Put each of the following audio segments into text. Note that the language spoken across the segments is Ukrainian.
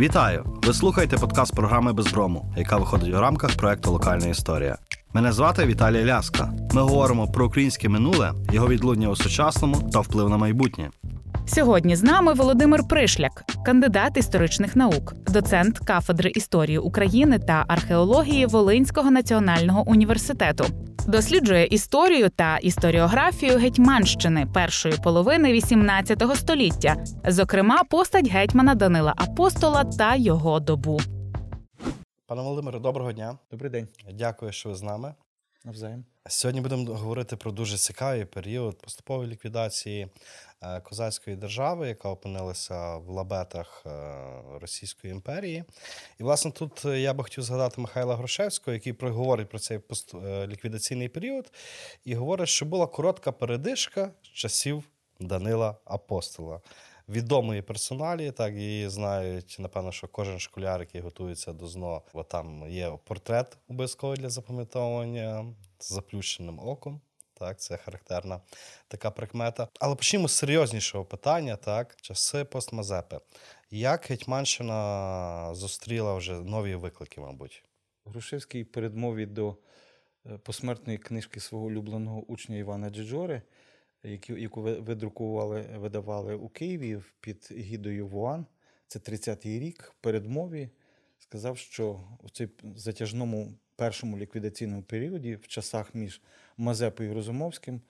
Вітаю! Ви слухаєте подкаст програми Безброму, яка виходить у рамках проекту Локальна історія. Мене звати Віталій Ляска. Ми говоримо про українське минуле, його відлуння у сучасному та вплив на майбутнє. Сьогодні з нами Володимир Пришляк, кандидат історичних наук, доцент кафедри історії України та археології Волинського національного університету. Досліджує історію та історіографію Гетьманщини першої половини XVIII століття, зокрема, постать гетьмана Данила Апостола та його добу. Пане Володимире, доброго дня. Добрий день. Дякую, що ви з нами. Навзаєм. Сьогодні будемо говорити про дуже цікавий період поступової ліквідації козацької держави, яка опинилася в лабетах е, Російської імперії. І, власне, тут я би хотів згадати Михайла Грошевського, який говорить про цей е, ліквідаційний період, і говорить, що була коротка передишка з часів Данила Апостола відомої персоналі. Так її знають. Напевно, що кожен школяр, який готується до ЗНО, бо там є портрет обов'язково для запам'ятовування з заплющеним оком. Так, це характерна така прикмета. Але почнімо з серйознішого питання, так, часи постмазепи. Як Гетьманщина зустріла вже нові виклики, мабуть? Грушевський передмові до е, посмертної книжки свого улюбленого учня Івана Джиджори яку видрукували, видавали у Києві під гідою ВУАН, це 30-й рік, передмові сказав, що у цей затяжному першому ліквідаційному періоді, в часах між Мазепою і Розумовським,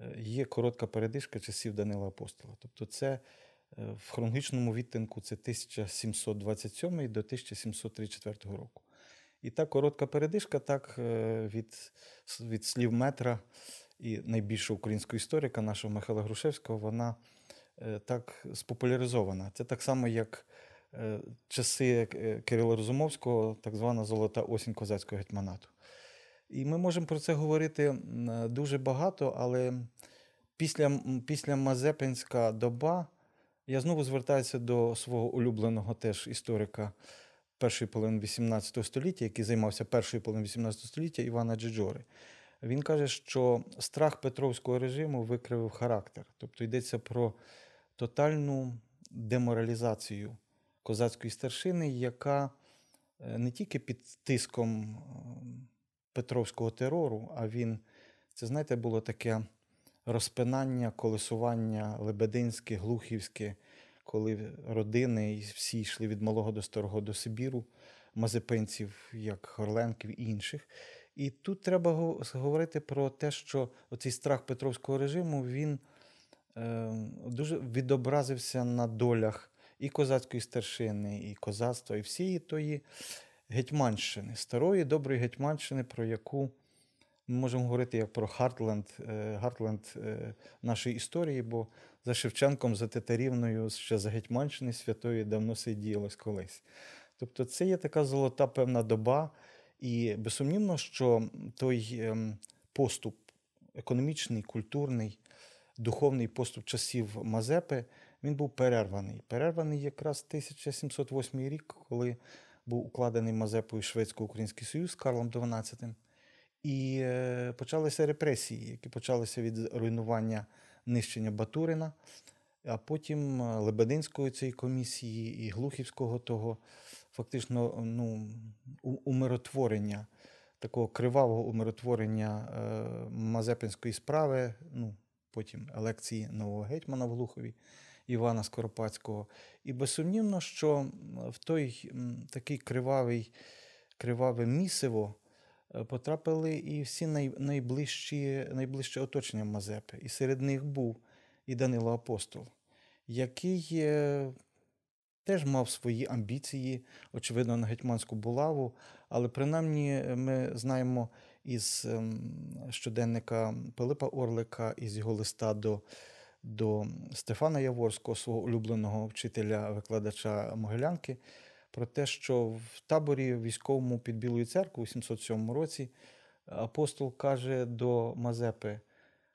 е, є коротка передишка часів Данила Апостола. Тобто, це е, в хронологічному відтинку це 1727 до 1734 року. І та коротка передишка, так е, від, від слів метра і найбільшого українського історика, нашого Михайла Грушевського, вона так спопуляризована. Це так само, як часи е, Кирила Розумовського, так звана Золота осінь козацького гетьманату. І ми можемо про це говорити дуже багато, але після після Мазепинська доба я знову звертаюся до свого улюбленого теж історика першої половини XVIII століття, який займався першою половиною XVIII століття Івана Джиджори. Він каже, що страх Петровського режиму викривив характер. Тобто йдеться про тотальну деморалізацію козацької старшини, яка е, не тільки під тиском е, Петровського терору, а він, це знаєте, було таке розпинання, колесування лебединське, глухівське, коли родини всі йшли від малого до старого до Сибіру, мазепинців, як Горленків і інших. І тут треба говорити про те, що оцей страх Петровського режиму він е, дуже відобразився на долях і козацької старшини, і козацтва, і всієї тої Гетьманщини, старої доброї Гетьманщини, про яку ми можемо говорити як про Хартленд, е, Гартленд е, нашої історії, бо за Шевченком, за Титарівною, ще за Гетьманщини святої давно сиділось колись. Тобто, це є така золота певна доба. І безсумнівно, що той ем, поступ економічний, культурний, духовний поступ часів Мазепи, він був перерваний. Перерваний якраз 1708 рік, коли був укладений Мазепою Шведсько-Український Союз з Карлом XII. І е, почалися репресії, які почалися від руйнування нищення Батурина, а потім е, Лебединської цієї комісії і Глухівського того фактично ну, умиротворення, такого кривавого умиротворення е, Мазепинської справи, ну, потім елекції нового гетьмана в Глухові Івана Скоропадського. І безсумнівно, що в той такий кривавий, криваве місиво. Е, потрапили і всі найближчі, найближче оточення Мазепи. І серед них був і Данило Апостол, який теж мав свої амбіції, очевидно, на гетьманську булаву. Але принаймні ми знаємо із ем, щоденника Пилипа Орлика, із його листа до до Стефана Яворського, свого улюбленого вчителя-викладача Могилянки, про те, що в таборі військовому під Білою церквою у 707 році апостол каже до Мазепи: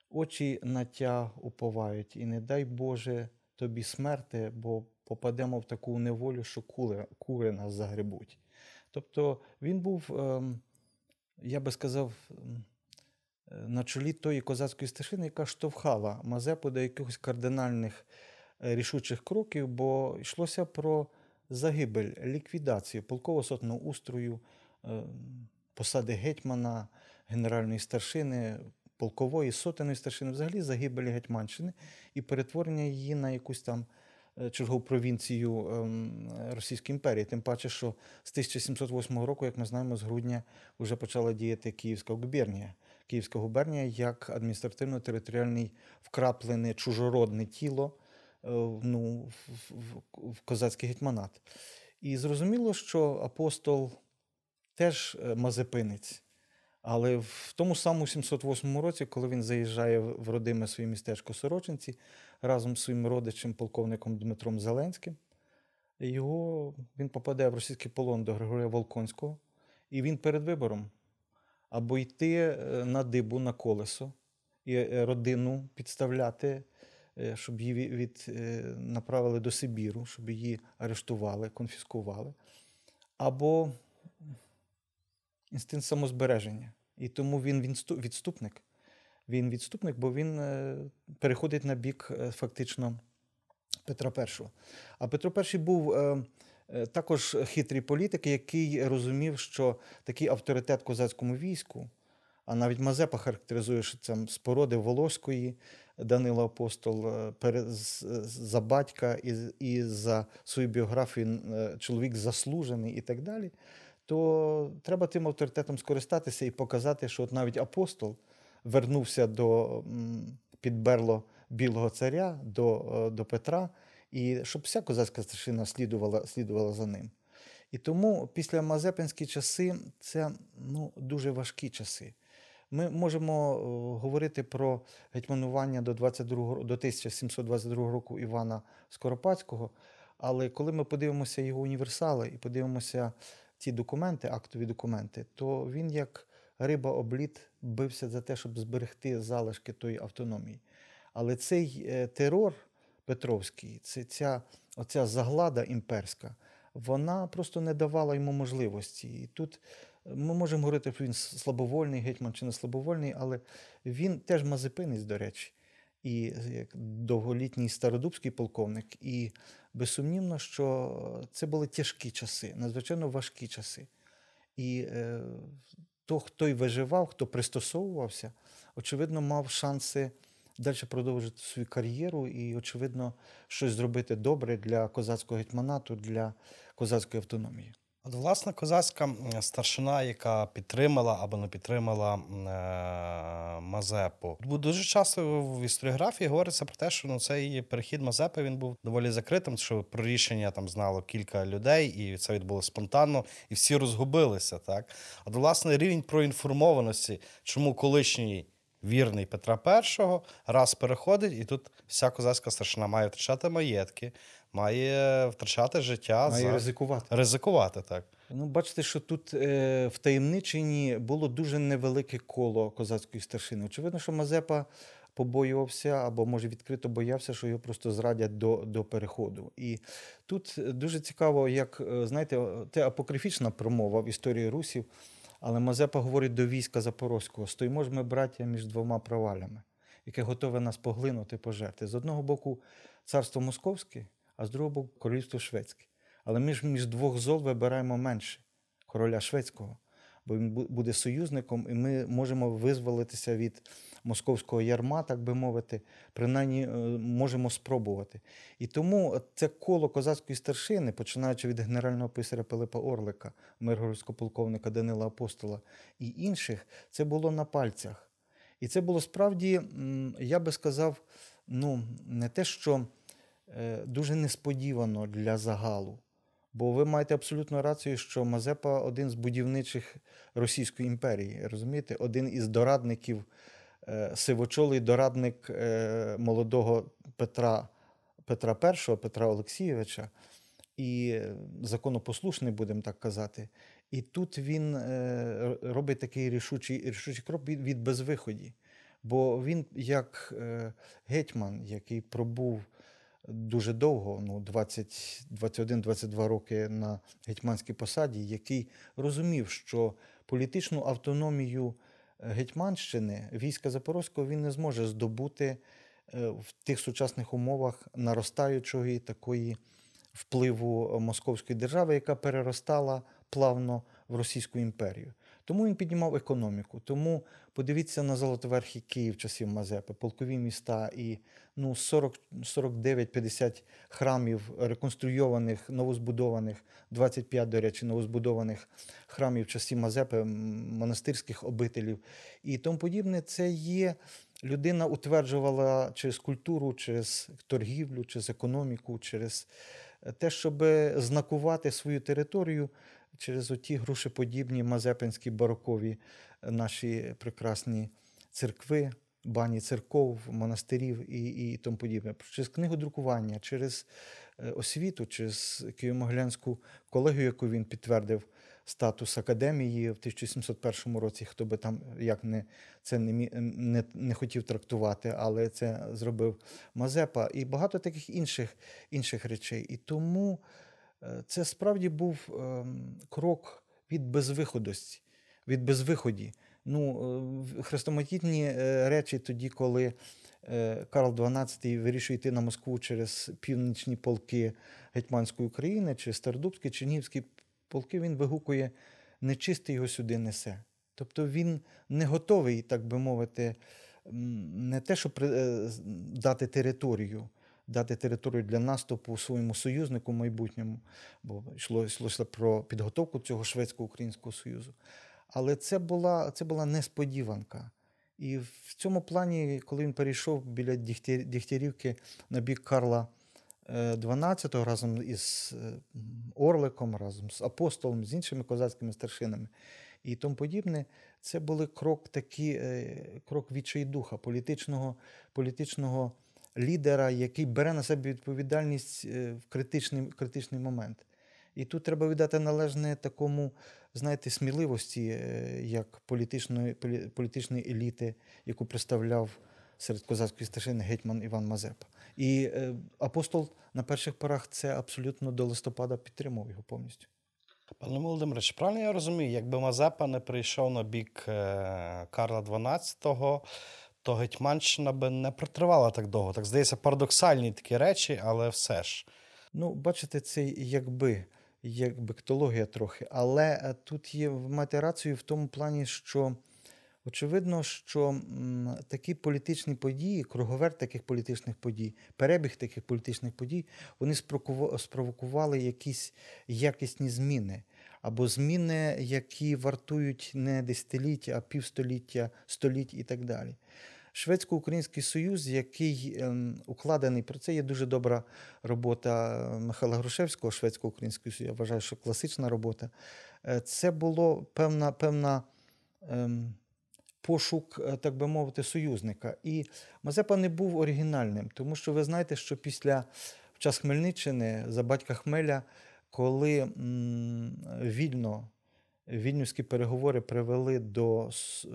очі на тя уповають, і не дай Боже тобі смерти, бо попадемо в таку неволю, що кури, кури нас загребуть. Тобто він був, ем, я би сказав, на чолі тої козацької стежини, яка штовхала Мазепу до якихось кардинальних е, рішучих кроків, бо йшлося про загибель, ліквідацію полково сотного устрою, е, посади гетьмана, генеральної старшини, полкової сотеної старшини, взагалі загибелі Гетьманщини і перетворення її на якусь там е, чергову провінцію ем, Російської імперії. Тим паче, що з 1708 року, як ми знаємо, з грудня вже почала діяти Київська губернія. Київська губернія як адміністративно-територіальний вкраплене чужородне тіло е, ну, в, козацький гетьманат. І зрозуміло, що апостол теж е, мазепинець. Але в тому самому 708 році, коли він заїжджає в родиме своє містечко Сорочинці разом з своїм родичем, полковником Дмитром Зеленським, його, він попаде в російський полон до Григорія Волконського, і він перед вибором або йти е, на дибу на колесо і е, родину підставляти, е, щоб її від, направили до Сибіру, щоб її арештували, конфіскували, або інстинкт самозбереження. І тому він відступник. Він відступник, бо він переходить на бік фактично Петра І. А Петро І був також хитрий політик, який розумів, що такий авторитет козацькому війську, а навіть Мазепа характеризує, що це спороди Волоської, Данило Апостол е, за батька і, і за свою біографію е, чоловік заслужений і так далі, то треба тим авторитетом скористатися і показати, що от навіть апостол вернувся до підберло білого царя, до, е, до Петра, і щоб вся козацька старшина слідувала, слідувала за ним. І тому після Мазепинські часи це ну, дуже важкі часи. Ми можемо е, говорити про гетьманування до, 22, до 1722 року Івана Скоропадського, але коли ми подивимося його універсали і подивимося ці документи, актові документи, то він як риба обліт бився за те, щоб зберегти залишки тої автономії. Але цей е, терор Петровський, це ця оця заглада імперська, вона просто не давала йому можливості. І тут е, ми можемо говорити, що він слабовольний гетьман чи не слабовольний, але він теж мазепинець, до речі, і як довголітній стародубський полковник. І безсумнівно, що це були тяжкі часи, надзвичайно важкі часи. І е, то, хто й виживав, хто пристосовувався, очевидно, мав шанси далі продовжити свою кар'єру і, очевидно, щось зробити добре для козацького гетьманату, для козацької автономії. От, власне, козацька старшина, яка підтримала або не підтримала е, Мазепу. Бо Дуже часто в історіографії говориться про те, що ну, цей перехід Мазепи він був доволі закритим, що про рішення там знало кілька людей, і це відбулося спонтанно, і всі розгубилися. Так? От, власне, рівень проінформованості, чому колишній вірний Петра І раз переходить, і тут вся козацька старшина має втрачати маєтки, має втрачати життя Має за ризикувати. ризикувати так. Ну, бачите, що тут е, в таємниченні було дуже невелике коло козацької старшини. Очевидно, що Мазепа побоювався або, може, відкрито боявся, що його просто зрадять до, до переходу. І тут дуже цікаво, як, е, знаєте, те апокрифічна промова в історії русів, але Мазепа говорить до війська Запорозького: стоїмо ж ми, браття, між двома провалями, яке готове нас поглинути, пожерти. З одного боку, царство Московське, а з другого боку, королівство Шведське. Але ми ж між двох зол вибираємо менше короля шведського, бо він буде союзником, і ми можемо визволитися від московського ярма, так би мовити, принаймні е, можемо спробувати. І тому це коло козацької старшини, починаючи від генерального писаря Пилипа Орлика, миргородського полковника Данила Апостола і інших, це було на пальцях. І це було справді, я би сказав, ну, не те, що е, дуже несподівано для загалу. Бо ви маєте абсолютно рацію, що Мазепа один з будівничих Російської імперії, розумієте, один із дорадників, е, сивочолий дорадник е, молодого Петра, Петра І, Петра Олексійовича, і законопослушний, будемо так казати. І тут він е, робить такий рішучий, рішучий крок від, безвиході. Бо він, як гетьман, який пробув дуже довго, ну 21-22 роки на гетьманській посаді, який розумів, що політичну автономію е, Гетьманщини війська Запорозького він не зможе здобути е, в тих сучасних умовах наростаючої такої впливу Московської держави, яка переростала плавно в Російську імперію. Тому він піднімав економіку. Тому подивіться на Золотоверхий Київ часів Мазепи, полкові міста і ну, 40, 49-50 храмів реконструйованих, новозбудованих, 25, до речі, новозбудованих храмів часів Мазепи, монастирських обителів і тому подібне. Це є людина утверджувала через культуру, через торгівлю, через економіку, через те, щоб знакувати свою територію через оті грушеподібні мазепинські барокові е, наші прекрасні церкви, бані церков, монастирів і, і тому подібне. Через книгодрукування, через е, освіту, через Києво-Могилянську колегію, яку він підтвердив статус академії в 1701 році, хто би там як не це не, не, не хотів трактувати, але це зробив Мазепа і багато таких інших, інших речей. І тому це справді був ем, крок від безвиходості, від безвиході. Ну, е, хрестоматітні е, речі тоді, коли е, Карл XII вирішує йти на Москву через північні полки Гетьманської України, через Стародубські, Чернігівські полки, він вигукує нечистий його сюди несе. Тобто він не готовий, так би мовити, не те, щоб е, дати територію, дати територію для наступу своєму союзнику майбутньому, бо йшло, йшлося про підготовку цього шведсько-українського союзу. Але це була, це була несподіванка. І в цьому плані, коли він перейшов біля Дігтярівки на бік Карла е, XII разом із е, Орликом, разом з апостолом, з іншими козацькими старшинами і тому подібне, це були крок такі, е, крок відчайдуха, політичного, політичного лідера, який бере на себе відповідальність е, в критичний, критичний момент. І тут треба віддати належне такому, знаєте, сміливості, е, як політичної, політичної еліти, яку представляв серед козацької старшини гетьман Іван Мазепа. І е, апостол на перших порах це абсолютно до листопада підтримував його повністю. Пане Володимире, правильно я розумію, якби Мазепа не прийшов на бік Карла XII, то Гетьманщина би не протривала так довго. Так здається, парадоксальні такі речі, але все ж. Ну, бачите, це якби, як бектологія трохи. Але е, тут є маєте рацію в тому плані, що очевидно, що м, такі політичні події, круговерт таких політичних подій, перебіг таких політичних подій, вони спровокували якісь якісні зміни. Або зміни, які вартують не десятиліття, а півстоліття, століть і так далі. Шведсько-український союз, який ем, укладений, про це є дуже добра робота е, Михайла Грушевського, шведсько-українського союзу. Я вважаю, що класична робота. Е, Це було певна, певна ем, пошук, е, так би мовити, союзника. І Мазепа не був оригінальним, тому що ви знаєте, що після в час Хмельниччини за батька Хмеля, коли м, вільно вільнюські переговори привели до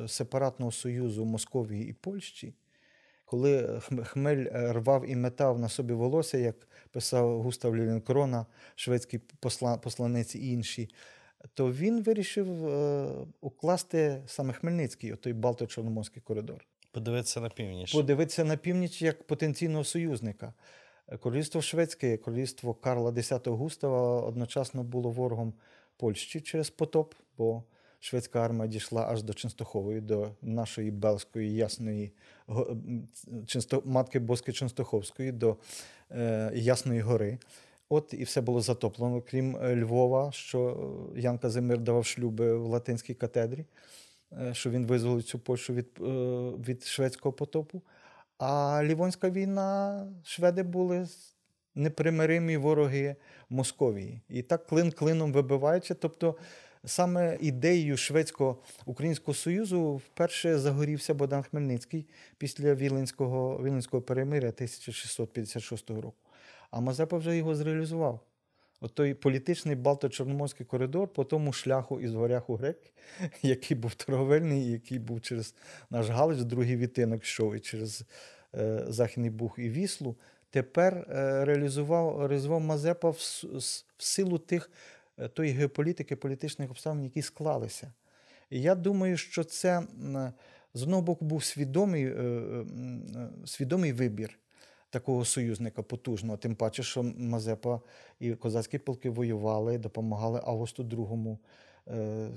сепаратного союзу Московії і Польщі, коли Хмель е, рвав і метав на собі волосся, як писав Густав Лілінкрона, шведський посланець і інші, то він вирішив е, укласти саме Хмельницький, той Балто-Чорноморський коридор Подивитися на північ. подивитися на північ як потенційного союзника. Королівство Шведське, королівство Карла X Густава одночасно було ворогом Польщі через потоп, бо шведська армія дійшла аж до Ченстохової, до нашої Белської ясної матки Боски Ченстоховської, до е, Ясної гори. От і все було затоплено, крім е, Львова, що е, Ян Казимир давав шлюби в латинській катедрі, е, що він визволив цю Польщу від, від шведського потопу. А Лівонська війна, шведи були непримиримі вороги Московії. І так клин клином вибиваючи. Тобто саме ідеєю Шведсько-Українського Союзу вперше загорівся Богдан Хмельницький після Віленського, Віленського перемиря 1656 року. А Мазепа вже його зреалізував. От той політичний Балто-Чорноморський коридор по тому шляху із горяху грек, який був торговельний, який був через наш Галич, другий відтинок йшов і через е, Західний Буг і Віслу, тепер е, реалізував, реалізував Мазепа в, в силу тих е, тої геополітики, політичних обставин, які склалися. І я думаю, що це з одного боку був свідомий, е, свідомий вибір. такого союзника потужного. Тим паче, що Мазепа і козацькі полки воювали, допомагали Августу II е,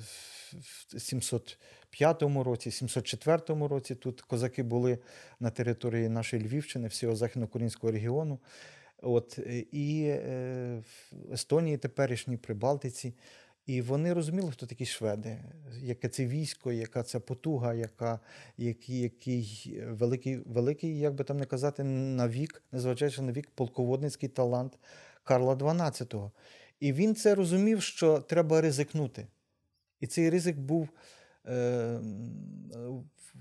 в 705 році, 704 році. Тут козаки були на території нашої Львівщини, всього західноукраїнського регіону. От, е, і е, в Естонії теперішній, Прибалтиці. І вони розуміли, хто такі шведи, яке це військо, яка це потуга, яка, який, який великий, великий, як би там не казати, на вік, незважаючи на вік, полководницький талант Карла XII. І він це розумів, що треба ризикнути. І цей ризик був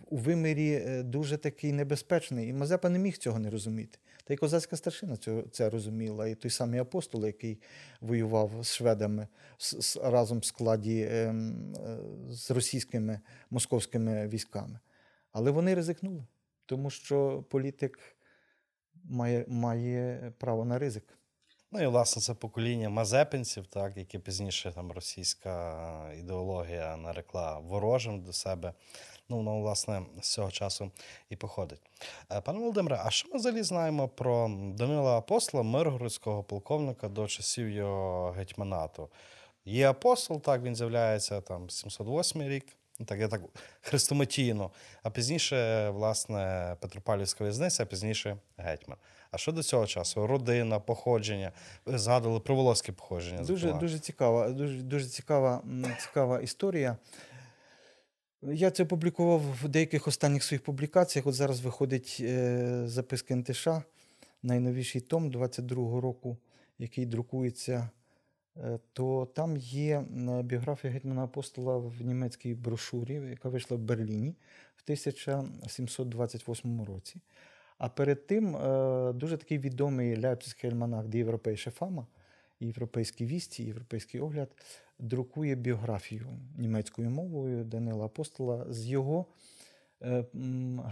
у вимірі е, дуже такий небезпечний. І Мазепа не міг цього не розуміти. Та й козацька старшина це розуміла. І той самий апостол, який воював з шведами разом в складі е, е, з російськими московськими військами. Але вони ризикнули, тому що політик має, має право на ризик. Ну і власне це покоління мазепинців, так, яке пізніше там російська ідеологія нарекла ворожим до себе. Ну, воно, власне, з цього часу і походить. Е, Пане Володимире, а що ми взагалі знаємо про Данила Апостола, миргородського полковника до часів його гетьманату? Є апостол, так, він з'являється там 708 рік. Так, я так хрестоматійно, а пізніше, власне, Петропавлівська в'язниця, а пізніше гетьман. А що до цього часу? Родина, походження. Ви згадували про волоське походження. Дуже, зокрема. дуже цікава, дуже, дуже цікава, цікава історія. Я це опублікував в деяких останніх своїх публікаціях. От зараз виходить е, записки НТШ, найновіший том 22-го року, який друкується. Е, то там є біографія гетьмана апостола в німецькій брошурі, яка вийшла в Берліні в 1728 році. А перед тим е, дуже такий відомий ляйпцизький альманах «Die Europäische Fama», Європейські вісті, європейський огляд, друкує біографію німецькою мовою Данила Апостола з його е,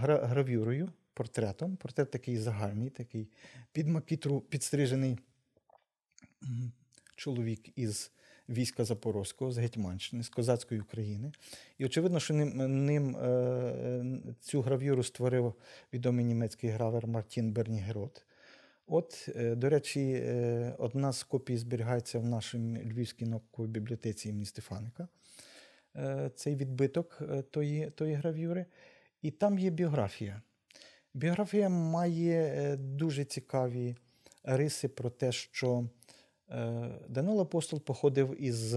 гравюрою, портретом. Портрет такий загальний, такий під макітру підстрижений чоловік із війська Запорозького, з Гетьманщини, з козацької України. І очевидно, що ним, ним е, цю гравюру створив відомий німецький гравер Мартін Бернігерот. От, е, до речі, е, одна з копій зберігається в нашій Львівській науковій бібліотеці імені Стефаника. Цей відбиток тої, тої гравюри. І там є біографія. Біографія має дуже цікаві риси про те, що Данило Апостол походив із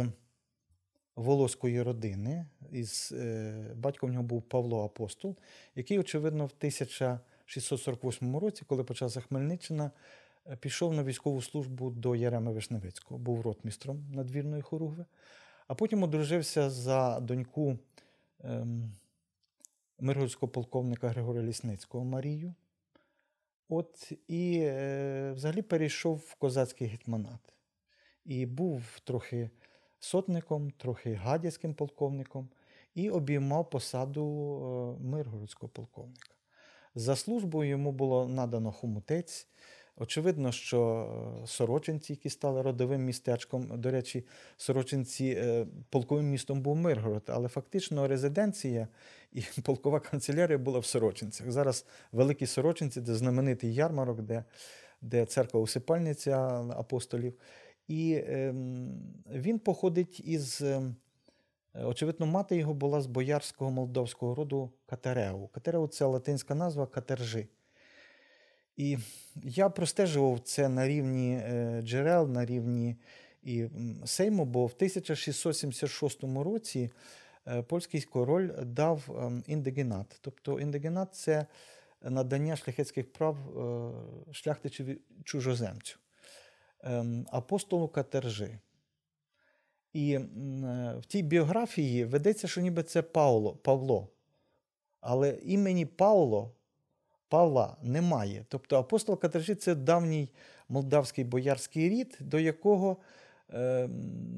волоської родини. Із, е, батько в нього був Павло Апостол, який, очевидно, в 1648 році, коли почалася Хмельниччина, е, пішов на військову службу до Ярема Вишневецького, був ротмістром надвірної хоругви, а потім одружився за доньку ем, миргородського полковника Григорія Лісницького Марію. От і е, взагалі перейшов в козацький гетьманат. І був трохи сотником, трохи гадяцьким полковником, і обіймав посаду е, миргородського полковника. За службою йому було надано хомутець. Очевидно, що е, Сорочинці, які стали родовим містечком, до речі, Сорочинці е, полковим містом був Миргород, але фактично резиденція і полкова канцелярія була в Сорочинцях. Зараз великі Сорочинці, де знаменитий ярмарок, де, де церква усипальниця апостолів. І ем, він походить із. ем, Очевидно, мати його була з боярського молдовського роду Катереу. Катереу це латинська назва катержи. І я простежував це на рівні е, джерел, на рівні і Сейму, бо в 1676 році е, польський король дав ем, індегенат. Тобто індегенат це надання шляхетських прав е, шляхтичеві чужоземцю, ем, апостолу Катержи. І е, в тій біографії ведеться, що ніби це Павло, Павло. Але імені Павло, Павла немає. Тобто апостол Катержи це давній молдавський боярський рід, до якого е,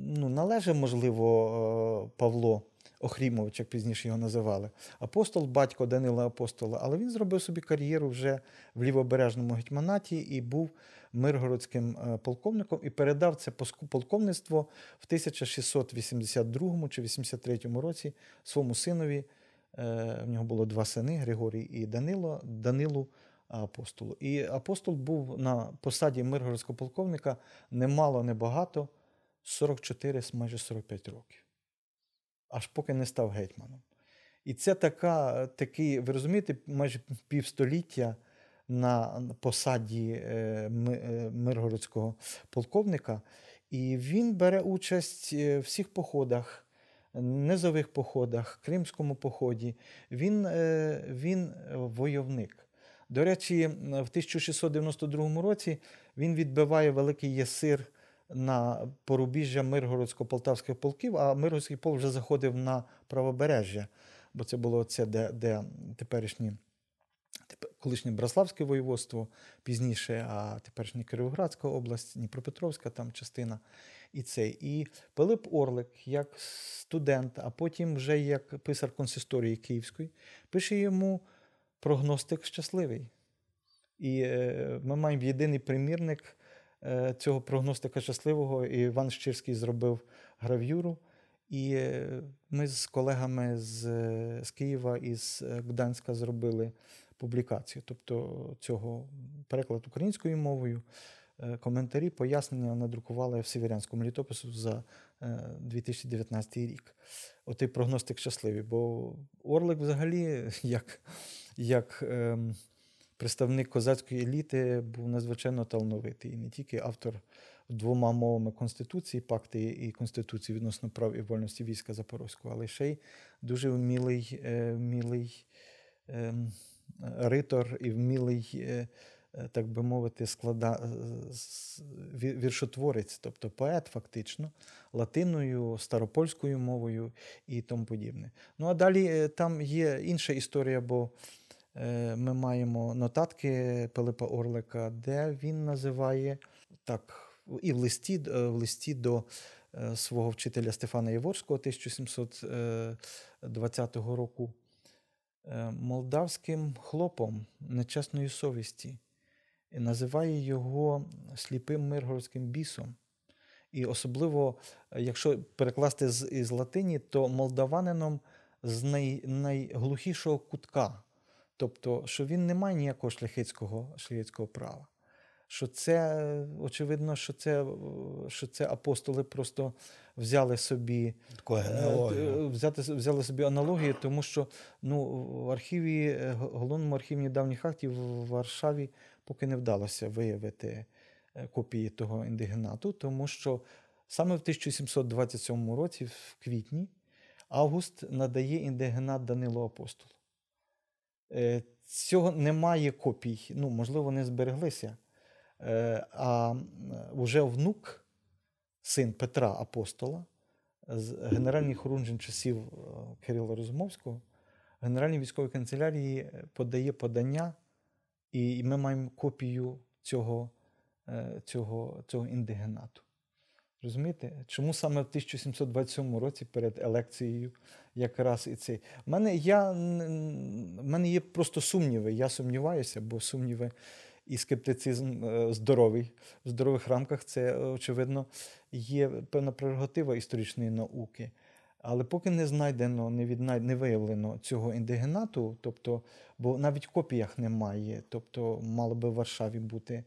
ну, належав, можливо, е, Павло Охрімович, як пізніше його називали. Апостол, батько Данила Апостола, але він зробив собі кар'єру вже в лівобережному гетьманаті і був миргородським е, полковником і передав це полковництво в 1682 чи 83 році своєму синові. Е, В нього було два сини Григорій і Данило, Данилу апостолу. І апостол був на посаді миргородського полковника немало, небагато, 44, майже 45 років. Аж поки не став гетьманом. І це така, такий, ви розумієте, майже півстоліття на посаді е, е, миргородського полковника. І він бере участь е, в всіх походах, низових походах, Кримському поході. Він, він войовник. До речі, в 1692 році він відбиває Великий Єсир на порубіжжя Миргородсько-Полтавських полків, а Миргородський полк вже заходив на правобережжя, бо це було це, де, де теперішні. Колишнє Браславське воєводство, пізніше, а теперішня Кіровоградська область, Дніпропетровська там частина. І цей. І Пилип Орлик, як студент, а потім вже як писар консисторії Київської, пише йому прогностик щасливий. І е, ми маємо єдиний примірник е, цього прогностика щасливого. І Іван Щирський зробив гравюру. І е, ми з колегами з, е, з Києва і з е, Гданська зробили публікацію. Тобто цього переклад українською мовою, коментарі, пояснення надрукували в Северянському літопису за е, 2019 рік. Отий прогностик щасливий. Бо Орлик взагалі, як, як ем, представник козацької еліти, був надзвичайно талановитий. І не тільки автор двома мовами Конституції, пакти і Конституції відносно прав і вольності війська Запорозького, але ще й дуже вмілий, е, вмілий ем, ритор і вмілий, е, е, так би мовити, склада, віршотворець, тобто поет, фактично, латиною, старопольською мовою і тому подібне. Ну а далі там є інша історія, бо ми маємо нотатки Пилипа Орлика, де він називає так, і в листі, е, в листі до е, свого вчителя Стефана Єворського 1720 року е, молдавським хлопом нечесної совісті і називає його сліпим миргородським бісом. І особливо, якщо перекласти з, із латині, то молдаванином з най, найглухішого кутка. Тобто, що він не має ніякого шляхетського, шляхетського права. Що це, очевидно, що це, що це апостоли просто взяли собі Е, е, Взяти, взяли собі аналогію, тому що ну, в архіві, е, головному архіві давніх актів в Варшаві поки не вдалося виявити копії того індигенату, тому що саме в 1727 році, в квітні, Август надає індигенат Данилу Апостолу. Цього немає копій, ну, можливо, вони збереглися. Е, А вже внук, син Петра Апостола, з генеральний хорунжин часів е, Кирила Розумовського, Генеральній військовій канцелярії е, подає подання, і ми маємо копію цього, цього, цього індигенату. Розумієте? Чому саме в 1727 році перед елекцією якраз і цей. У мене, я, в мене є просто сумніви. Я сумніваюся, бо сумніви і скептицизм е, здоровий в здорових рамках це, е, очевидно, є певна прерогатива історичної науки. Але поки не знайдено, не, віднай... не виявлено цього індигенату, тобто, бо навіть в копіях немає, тобто мала би в Варшаві бути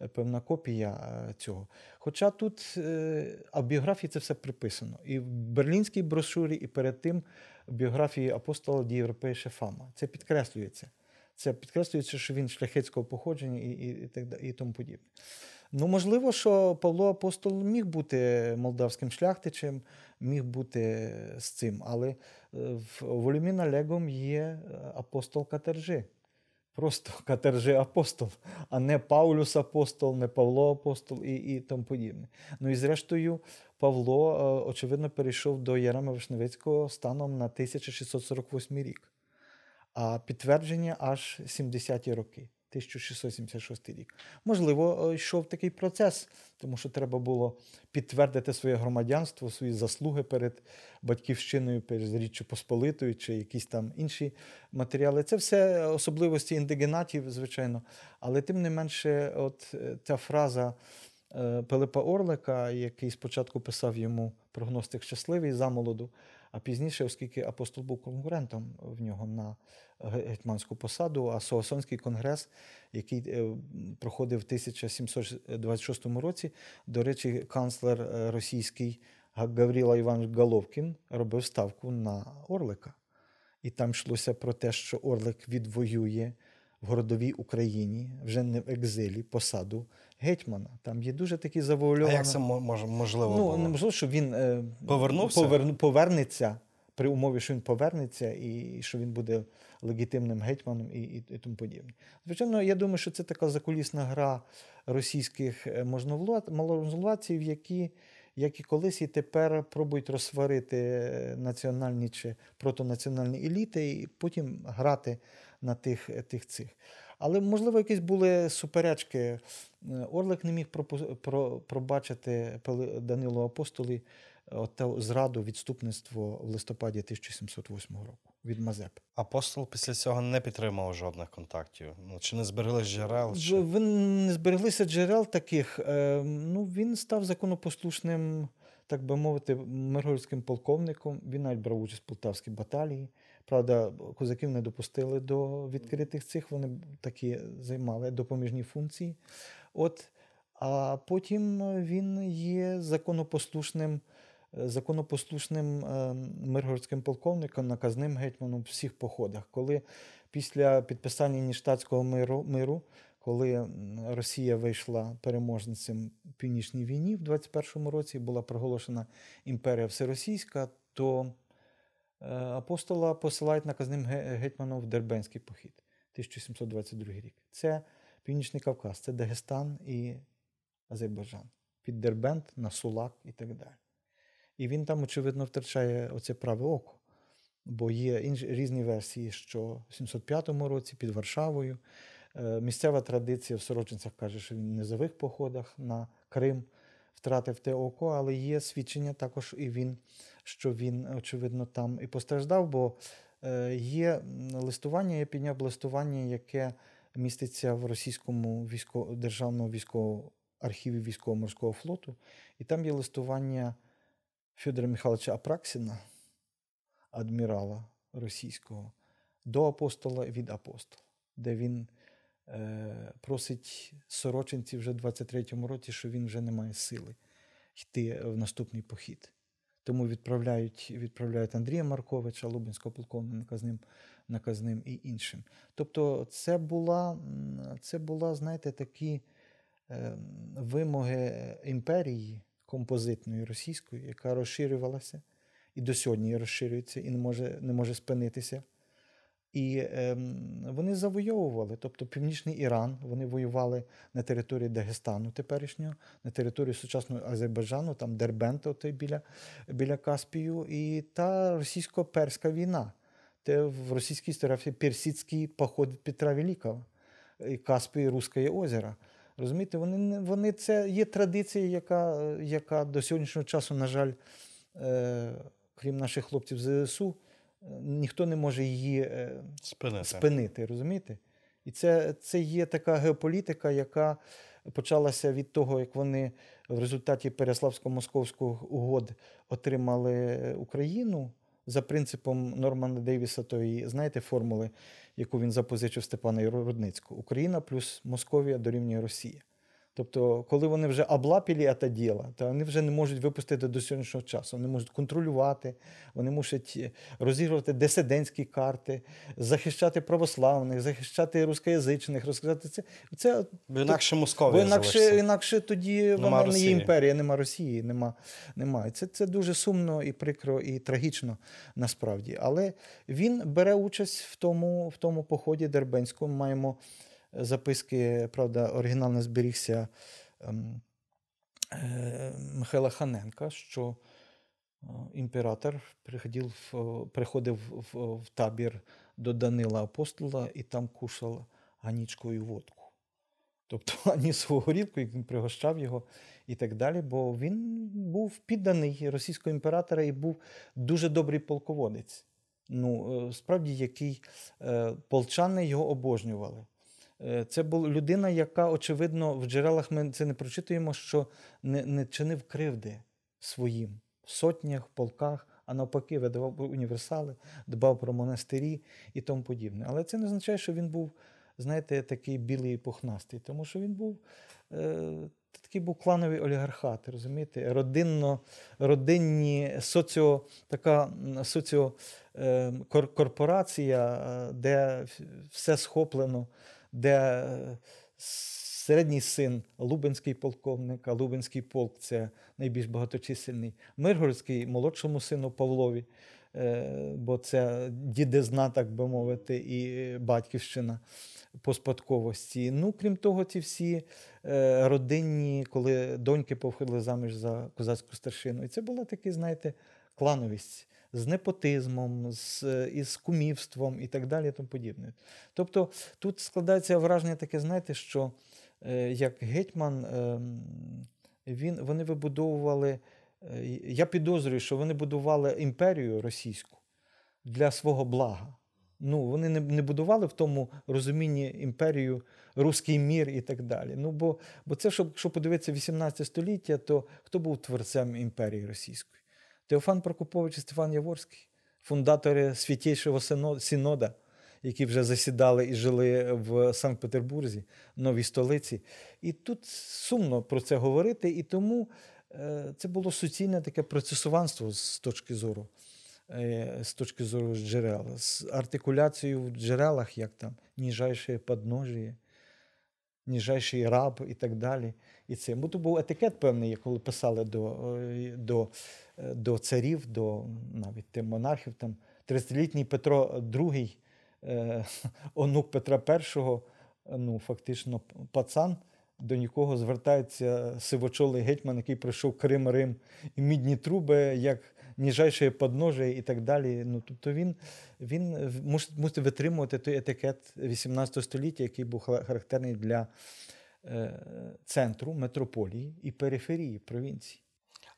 е, певна копія цього. Хоча тут а в біографії це все приписано. І в берлінській брошурі, і перед тим в біографії апостола Дієвропейша Фама. Це підкреслюється. Це підкреслюється, що він шляхетського походження і, і, і, так, і тому подібне. Ну, можливо, що Павло Апостол міг бути молдавським шляхтичем, міг бути з цим, але е, в Волюміна Легом є е, апостол Катержи. Просто Катержи апостол, а не Паулюс апостол, не Павло апостол і, і тому подібне. Ну і зрештою, Павло, е, очевидно, перейшов до Ярема Вишневецького станом на 1648 рік а підтвердження аж 70-ті роки, 1676 рік. Можливо, е, йшов такий процес, тому що треба було підтвердити своє громадянство, свої заслуги перед батьківщиною, перед Річчю Посполитою чи якісь там інші матеріали. Це все особливості індигенатів, звичайно. Але тим не менше, от е, ця фраза е, Пилипа Орлика, який спочатку писав йому прогностик щасливий замолоду, а пізніше, оскільки апостол був конкурентом в нього на гетьманську посаду, а Соосонський конгрес, який е, проходив в 1726 році, до речі, канцлер е, російський Гавріла Іванович Головкін робив ставку на Орлика. І там йшлося про те, що Орлик відвоює в городовій Україні, вже не в екзилі, посаду гетьмана. Там є дуже такі А як це мо- може, можливо Ну, було? неможливо, що він е, Повернувся? поверну- повернеться при умові, що він повернеться, і що він буде легітимним гетьманом і, і, і тому подібне. Звичайно, я думаю, що це така закулісна гра російських е, які, як і колись, і тепер пробують розсварити е, національні чи протонаціональні еліти, і потім грати на тих, е, тих цих. Але, можливо, якісь були суперечки. Е, Орлик не міг пробачити Данилу Апостолі оту зраду відступництво в листопаді 1708 року від Мазепи. Апостол після цього не підтримав жодних контактів. Ну, чи не зберегли джерел? Чи... Ви не збереглися джерел таких. е, Ну, він став законопослушним, так би мовити, миргородським полковником. Він навіть брав участь в полтавській баталії. Правда, козаків не допустили до відкритих цих, вони такі займали допоміжні функції. От, а потім він є законопослушним, законопослушним е, миргородським полковником, наказним гетьманом в всіх походах. Коли після підписання Ніштатського миру, миру коли Росія вийшла переможницем Північній війні в 21-му році, була проголошена імперія Всеросійська, то апостола посилають наказним гетьманом в Дербенський похід 1722 рік. Це Північний Кавказ, це Дагестан і Азербайджан. Під Дербент, на Сулак і так далі. І він там, очевидно, втрачає оце праве око. Бо є інші, різні версії, що в 705 році під Варшавою е, місцева традиція в Сорочинцях каже, що він в низових походах на Крим втратив те око, але є свідчення також і він, що він, очевидно, там і постраждав, бо е, є листування, я підняв листування, яке міститься в російському військо, державному військовому архіві військово-морського флоту, і там є листування Федора Михайловича Апраксіна, адмірала російського, до апостола від апостола, де він просить сорочинців вже в 23-му році, що він вже не має сили йти в наступний похід. Тому відправляють, відправляють Андрія Марковича, Лубенського полковника наказним, наказним і іншим. Тобто, це була, це була знаєте, такі е, вимоги імперії композитної російської, яка розширювалася і до сьогодні розширюється, і не може, не може спинитися. І ем, вони завойовували, тобто Північний Іран, вони воювали на території Дагестану теперішнього, на території сучасного Азербайджану, там Дербент, отой біля, біля Каспію, і та російсько-перська війна. Те в російській історії персидський поход Петра Великого, і Каспій, Руське озеро. Розумієте, вони, вони це є традиція, яка, яка до сьогоднішнього часу, на жаль, е, крім наших хлопців ЗСУ, е, ніхто не може її е, Спинити. спинити, розумієте? І це, це є така геополітика, яка почалася від того, як вони в результаті Переславсько-Московських угод отримали Україну за принципом Нормана Дейвіса, тої, знаєте, формули, яку він запозичив Степана Рудницького. Україна плюс Московія дорівнює Росія. Тобто, коли вони вже облапілі це діло, то вони вже не можуть випустити до сьогоднішнього часу. Вони можуть контролювати, вони мусять е, розігрувати дисидентські карти, захищати православних, захищати рускоязичних, розказати це. це Бо інакше Московія Бо інакше, інакше тоді вона не є імперія, нема Росії, нема, нема. Це, це дуже сумно і прикро, і трагічно насправді. Але він бере участь в тому, в тому поході Дербенському. Маємо записки, правда, оригінал не зберігся ем, е, Михайла Ханенка, що е, імператор приходив, приходив в, табір до Данила Апостола і там кушав ганічку і водку. Тобто ані свого горілку, як він пригощав його і так далі, бо він був підданий російського імператора і був дуже добрий полководець. Ну, е, справді, який полчани його обожнювали. Е, Це була людина, яка, очевидно, в джерелах ми це не прочитуємо, що не, не чинив кривди своїм в сотнях, полках, а навпаки, видавав універсали, дбав про монастирі і тому подібне. Але це не означає, що він був, знаєте, такий білий і пухнастий, тому що він був. Е, Такий був клановий олігархат, розумієте? Родинно, родинні соціо, така м, соціо, е, кор- корпорація, е, де все схоплено, де е, середній син Лубенський полковник, а Лубенський полк це найбільш багаточисельний. Миргородський молодшому сину Павлові, е, бо це дідизна, так би мовити, і батьківщина по спадковості. Ну, крім того, ці всі е, родинні, коли доньки повходили заміж за козацьку старшину. І це була така, знаєте, клановість з непотизмом, з, е, із кумівством і так далі. І тому подібне. Тобто тут складається враження таке, знаєте, що е, як гетьман, е, він, вони вибудовували. е, Я підозрюю, що вони будували імперію російську для свого блага. Ну, вони не, не будували в тому розумінні імперію, руський мір і так далі. Ну, бо, бо це, щоб, якщо подивитися 18 століття, то хто був творцем імперії російської? Теофан Прокопович і Стефан Яворський, фундатори Святійшого Синода, які вже засідали і жили в Санкт-Петербурзі, новій столиці. І тут сумно про це говорити, і тому е, це було суцільне таке процесуванство з точки зору. е, З точки зору джерел, з артикуляцією в джерелах, як там ніжайше подножіє, ніжайший раб і так далі. І це. Бо то був етикет певний, коли писали до, е, до, до царів, до навіть тим монархів. Там 30-літній Петро II, е, онук Петра І, ну, фактично пацан, до нікого звертається сивочолий гетьман, який пройшов Крим, Рим і мідні труби, як ніжайше подножие і так далі. Ну, тобто він, він мусить витримувати той етикет 18 століття, який був характерний для е, центру, метрополії і периферії провінції.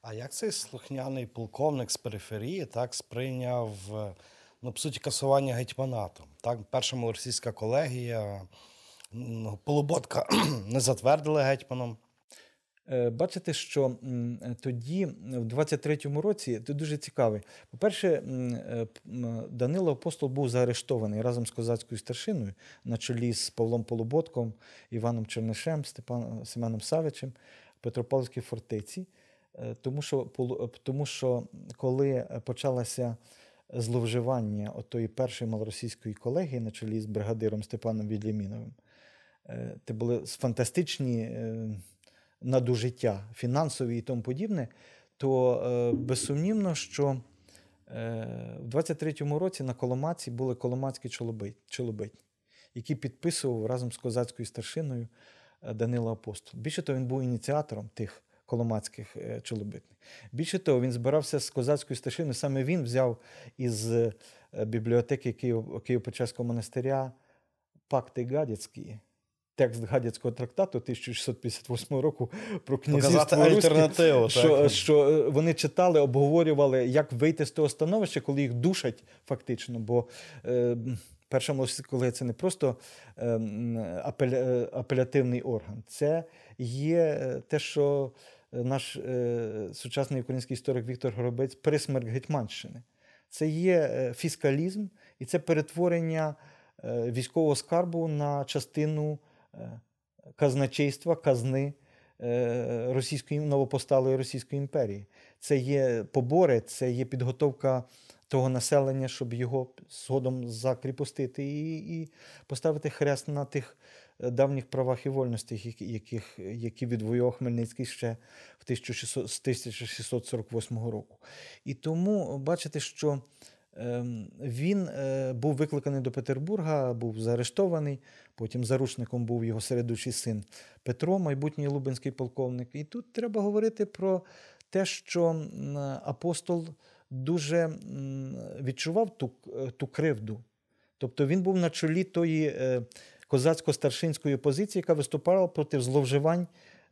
А як цей слухняний полковник з периферії так сприйняв е, ну, по суті касування гетьманату? Так, перша російська колегія м, Полуботка не затвердили гетьманом. Е, Бачите, що е, тоді, в 23-му році, це дуже цікавий. По-перше, Данило Апостол був заарештований разом з козацькою старшиною на чолі з Павлом Полуботком, Іваном Чернишем, Степаном Семеном Савичем в Петропавлівській фортеці. Е, Тому що, е, тому що коли е, почалося зловживання отої першої малоросійської колегії на чолі з бригадиром Степаном Відліміновим, це були фантастичні надужиття фінансові і тому подібне, то безсумнівно, що в 23-му році на Коломаці були коломацькі чолоби- чолобитні, які підписував разом з козацькою старшиною Данило Апостол. Більше того, він був ініціатором тих коломацьких е, чолобитних. Більше того, він збирався з козацькою старшиною. Саме він взяв із е, бібліотеки Києво-Печерського монастиря пакти гадяцькі. Текст гадяцького трактату 1658 року про князівство альтернативу. що, так. що е, вони читали, обговорювали, як вийти з того становища, коли їх душать фактично. Бо е, перша молодість, коли це не просто е, апеля, апелятивний орган, це є те, що наш е, сучасний український історик Віктор Горобець присмерк Гетьманщини. Це є е, фіскалізм і це перетворення е, військового скарбу на частину е, казначейства, казни е, російської новопосталої Російської імперії. Це є побори, це є підготовка того населення, щоб його згодом закріпостити і, і поставити хрест на тих давніх правах і вольностях, яких, які відвоював Хмельницький ще в 1600, з 1648 року. І тому бачите, що ем, він е, був викликаний до Петербурга, був заарештований. Потім заручником був його середучий син Петро, майбутній лубенський полковник. І тут треба говорити про те, що апостол дуже відчував ту, е, ту кривду. Тобто він був на чолі тої е, козацько-старшинської позиції, яка виступала проти зловживань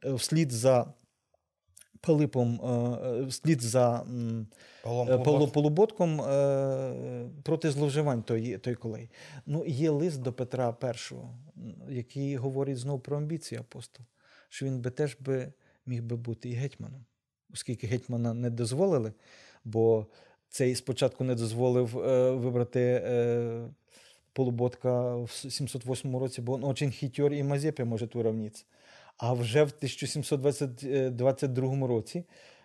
е, вслід за Пилипом е, вслід за е, Полуботком. Е, проти зловживань той, той колей. Ну, є лист до Петра І, який говорить знову про амбіції апостол, що він би теж би міг би бути і гетьманом, оскільки гетьмана не дозволили, бо цей спочатку не дозволив е, вибрати е, Полуботка в 708 році, бо він очень хитер і Мазепі може уравнитися. А вже в 1722 році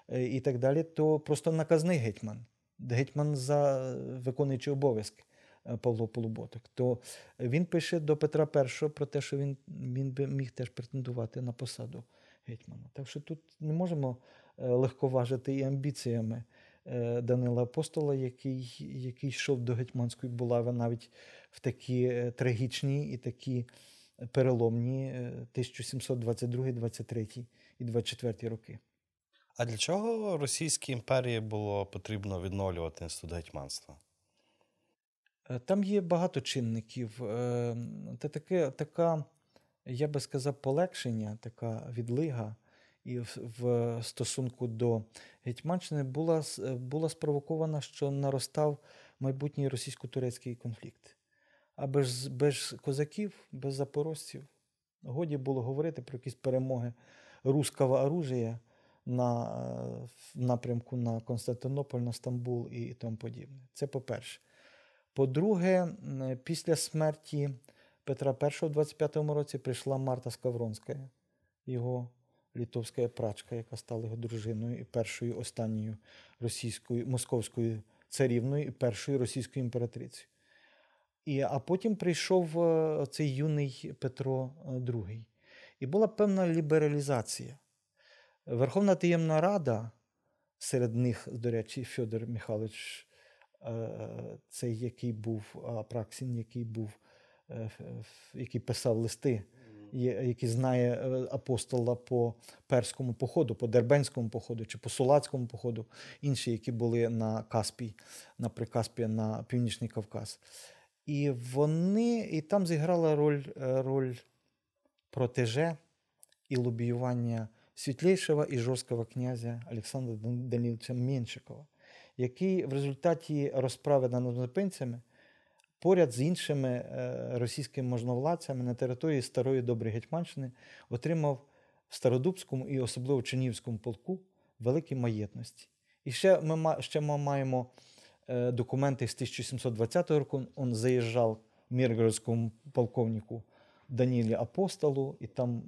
е, і так далі, то просто наказний гетьман. Гетьман за виконуючи обов'язки е, Павло Полуботок. То він пише до Петра І про те, що він, він би міг теж претендувати на посаду гетьмана. Так що тут не можемо е, легковажити і амбіціями е, Данила Апостола, який, який йшов до гетьманської булави навіть в такі е, трагічні і такі переломні е, 1722, 23 і 24 роки. А для чого Російській імперії було потрібно відновлювати інститут гетьманства? Е, Там є багато чинників. Е, Це таке, така, я би сказав, полегшення, така відлига і в, стосунку до Гетьманщини була, е, була спровокована, що наростав майбутній російсько-турецький конфлікт. А без, без козаків, без запорожців годі було говорити про якісь перемоги руского оружия на напрямку на Константинополь, на Стамбул і тому подібне. Це по-перше. По-друге, після смерті Петра І в 25-му році прийшла Марта Скавронська, його літовська прачка, яка стала його дружиною і першою останньою російською московською царівною і першою російською імператрицею. І, а потім прийшов е, цей юний Петро II. І була певна лібералізація. Верховна таємна рада, серед них, до речі, Федор Михайлович, е, цей, який був Апраксін, який був, е, який писав листи, який знає е, апостола по перському походу, по Дербенському походу чи по Сулацькому походу, інші, які були на Каспій, на Прикаспі, на Північний Кавказ. І вони, і там зіграла роль, е, роль протеже і лобіювання світлейшого і жорсткого князя Олександра Дан- Даниловича Меншикова, який в результаті розправи над однопинцями поряд з іншими е, російськими можновладцями на території старої доброї Гетьманщини отримав в Стародубському і особливо в Чернігівському полку великі маєтності. І ще ми, ще ми маємо е, документи з 1720 року. Він заїжджав Міргородському полковнику Данілі Апостолу, і там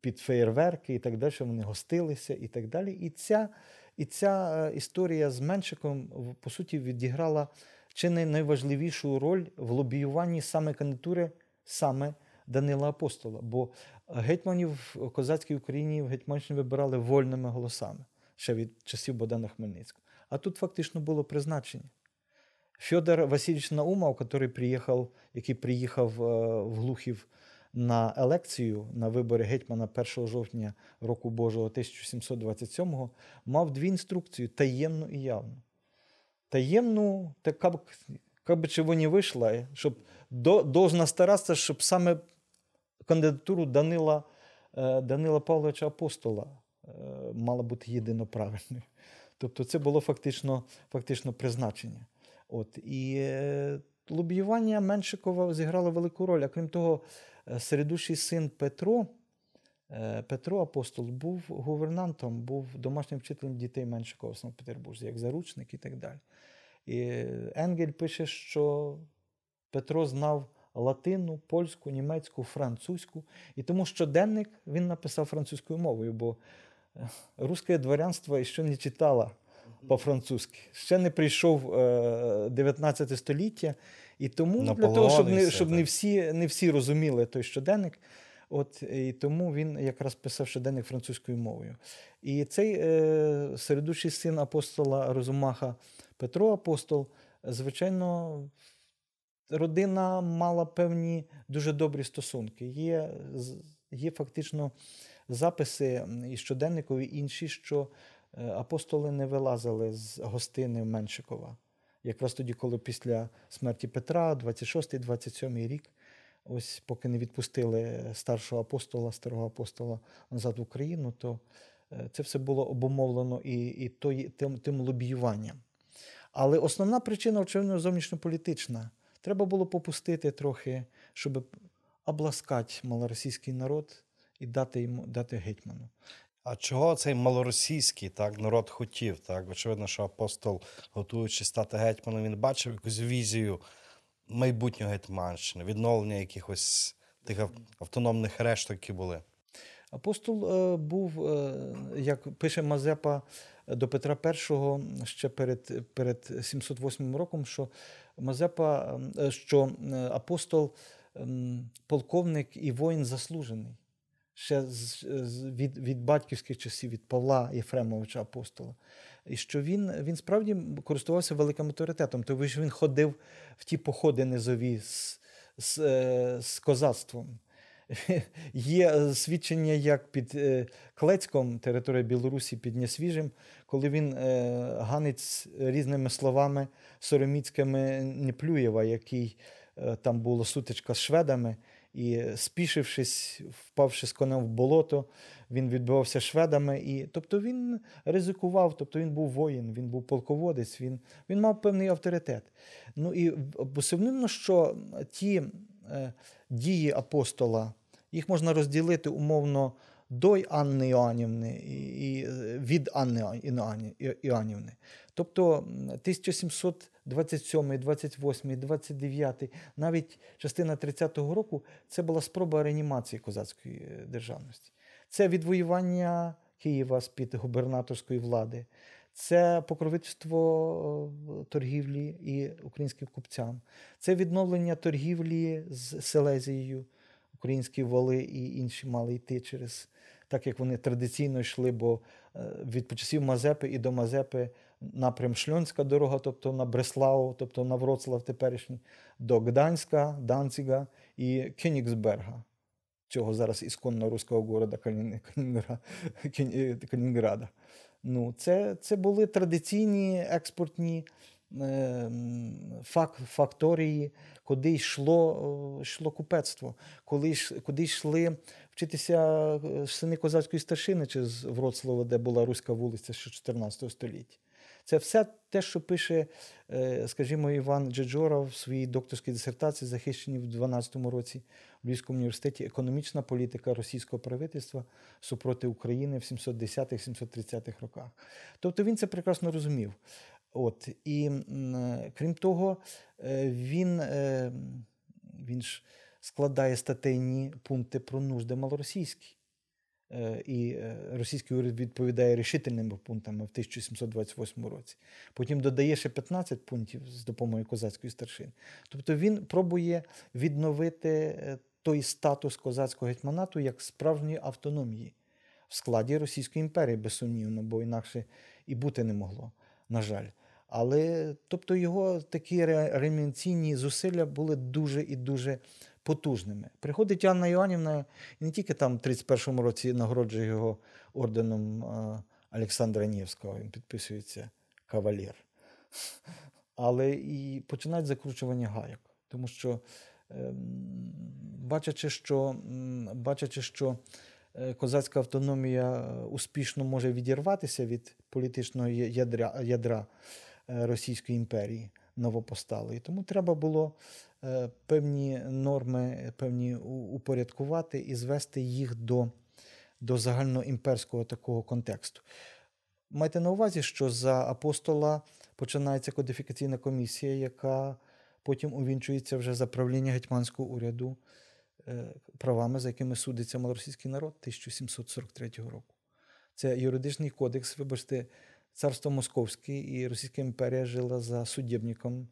під феєрверки і так далі вони гостилися і так далі. І ця, і ця е, історія з Меншиком, по суті, відіграла чи не найважливішу роль в лобіюванні саме кандидатури саме Данила Апостола. Бо гетьманів в козацькій Україні в Гетьманщині вибирали вольними голосами ще від часів Богдана Хмельницького. А тут фактично було призначення. Федор Васильович Наумов, який приїхав, який приїхав е, в Глухів на елекцію на вибори гетьмана 1 жовтня року Божого 1727-го, мав дві інструкції: таємну і явну. Таємну, така б, як би чого не вийшло, щоб до, должна старатися, щоб саме кандидатуру Данила, е, Данила Павловича Апостола е, мала бути єдино правильною. Тобто це було фактично, фактично призначення. От, і е, лобіювання Меншикова зіграло велику роль. А крім того, середущий син Петро, Петро Апостол, був гувернантом, був домашнім вчителем дітей Меншикова в Санкт-Петербурзі, як заручник і так далі. І Енгель пише, що Петро знав латину, польську, німецьку, французьку. І тому щоденник він написав французькою мовою, бо е, русське дворянство ще не читало по-французьки. Ще не прийшов е, 19 століття. І тому для того, щоб не, щоб не, всі, не всі розуміли той щоденник, от, і тому він якраз писав щоденник французькою мовою. І цей е, середущий син апостола Розумаха Петро Апостол, звичайно, родина мала певні дуже добрі стосунки. Є, є фактично записи і щоденникові інші, що е, апостоли не вилазили з гостини Меншикова. Якраз тоді, коли після смерті Петра, 26-27 рік, ось поки не відпустили старшого апостола, старого апостола назад в Україну, то Е, Це все було обумовлено і, і той, тим, тим лобіюванням. Але основна причина, очевидно, зовнішньополітична. Треба було попустити трохи, щоб обласкати малоросійський народ і дати йому дати гетьману. А чого цей малоросійський так, народ хотів? Так? Очевидно, що апостол, готуючи стати гетьманом, він бачив якусь візію майбутнього гетьманщини, відновлення якихось тих автономних решток, які були. Апостол е, був, е, як пише Мазепа е, до Петра І ще перед, перед 708 роком, що Мазепа, е, що апостол ем, полковник і воїн заслужений. Ще від, від батьківських часів, від Павла Єфремовича апостола. І що він, він справді користувався великим авторитетом, тому що він ходив в ті походи низові з, з, е, з козацтвом. Є е, свідчення, як під е, Клецьком, територія Білорусі, під Несвіжим, коли він ганить різними словами сороміцькими Неплюєва, який там була сутичка з шведами, і, спішившись, впавши з конем в болото, він відбувався шведами. І, Тобто він ризикував, тобто він був воїн, він був полководець, він він мав певний авторитет. Ну і безсумнівно, що ті е, дії апостола, їх можна розділити умовно до Анни Іоаннівни і е, від Анни Іоаннівни. Тобто 1700 27, 28, 29, навіть частина 30-го року це була спроба реанімації козацької е, державності. Це відвоювання Києва з під губернаторської влади, це покровительство е, торгівлі і українським купцям, це відновлення торгівлі з Селезією. Українські воли і інші мали йти через так, як вони традиційно йшли, бо е, від почасів Мазепи і до Мазепи напрям Шльонська дорога, тобто на Бреслау, тобто на Вроцлав теперішній, до Гданська, Данцига і Кенігсберга, цього зараз ісконно руського города е, Калінінграда. Ну, це, це були традиційні експортні е, фак, факторії, куди йшло, йшло купецтво, коли, куди йшли вчитися е, сини козацької старшини чи з Вроцлава, де була Руська вулиця ще 14 століття. Це все те, що пише, е, скажімо, Іван Джеджора в своїй докторській дисертації, захищеній в 12 році в Львівському університеті Економічна політика російського правительства супроти України в 710-730-х роках. Тобто він це прекрасно розумів. От, і крім того, е, він, е, він ж складає статейні пункти про нужди малоросійські. Е, І е, російський уряд відповідає рішительними пунктами в 1728 році. Потім додає ще 15 пунктів з допомогою козацької старшини. Тобто він пробує відновити е, той статус козацького гетьманату як справжньої автономії в складі Російської імперії, безсумнівно, бо інакше і бути не могло, на жаль. Але тобто його такі ре- реанімаційні зусилля були дуже і дуже потужними. Приходить Анна Іоанівна і не тільки там в 31-му році нагороджує його орденом е, Олександра Нєвського, він підписується кавалер. Але і починають закручування гайок. Тому що, ем, бачачи, що, бачачи, що е, козацька автономія е, успішно може відірватися від політичного ядра, ядра Російської імперії новопосталої. Тому треба було е, певні норми, певні упорядкувати і звести їх до, до загальноімперського такого контексту. Майте на увазі, що за апостола починається кодифікаційна комісія, яка потім увінчується вже за правління гетьманського уряду е, правами, за якими судиться малоросійський народ 1743 року. Це юридичний кодекс, вибачте, царство Московське і Російська імперія жила за суддівником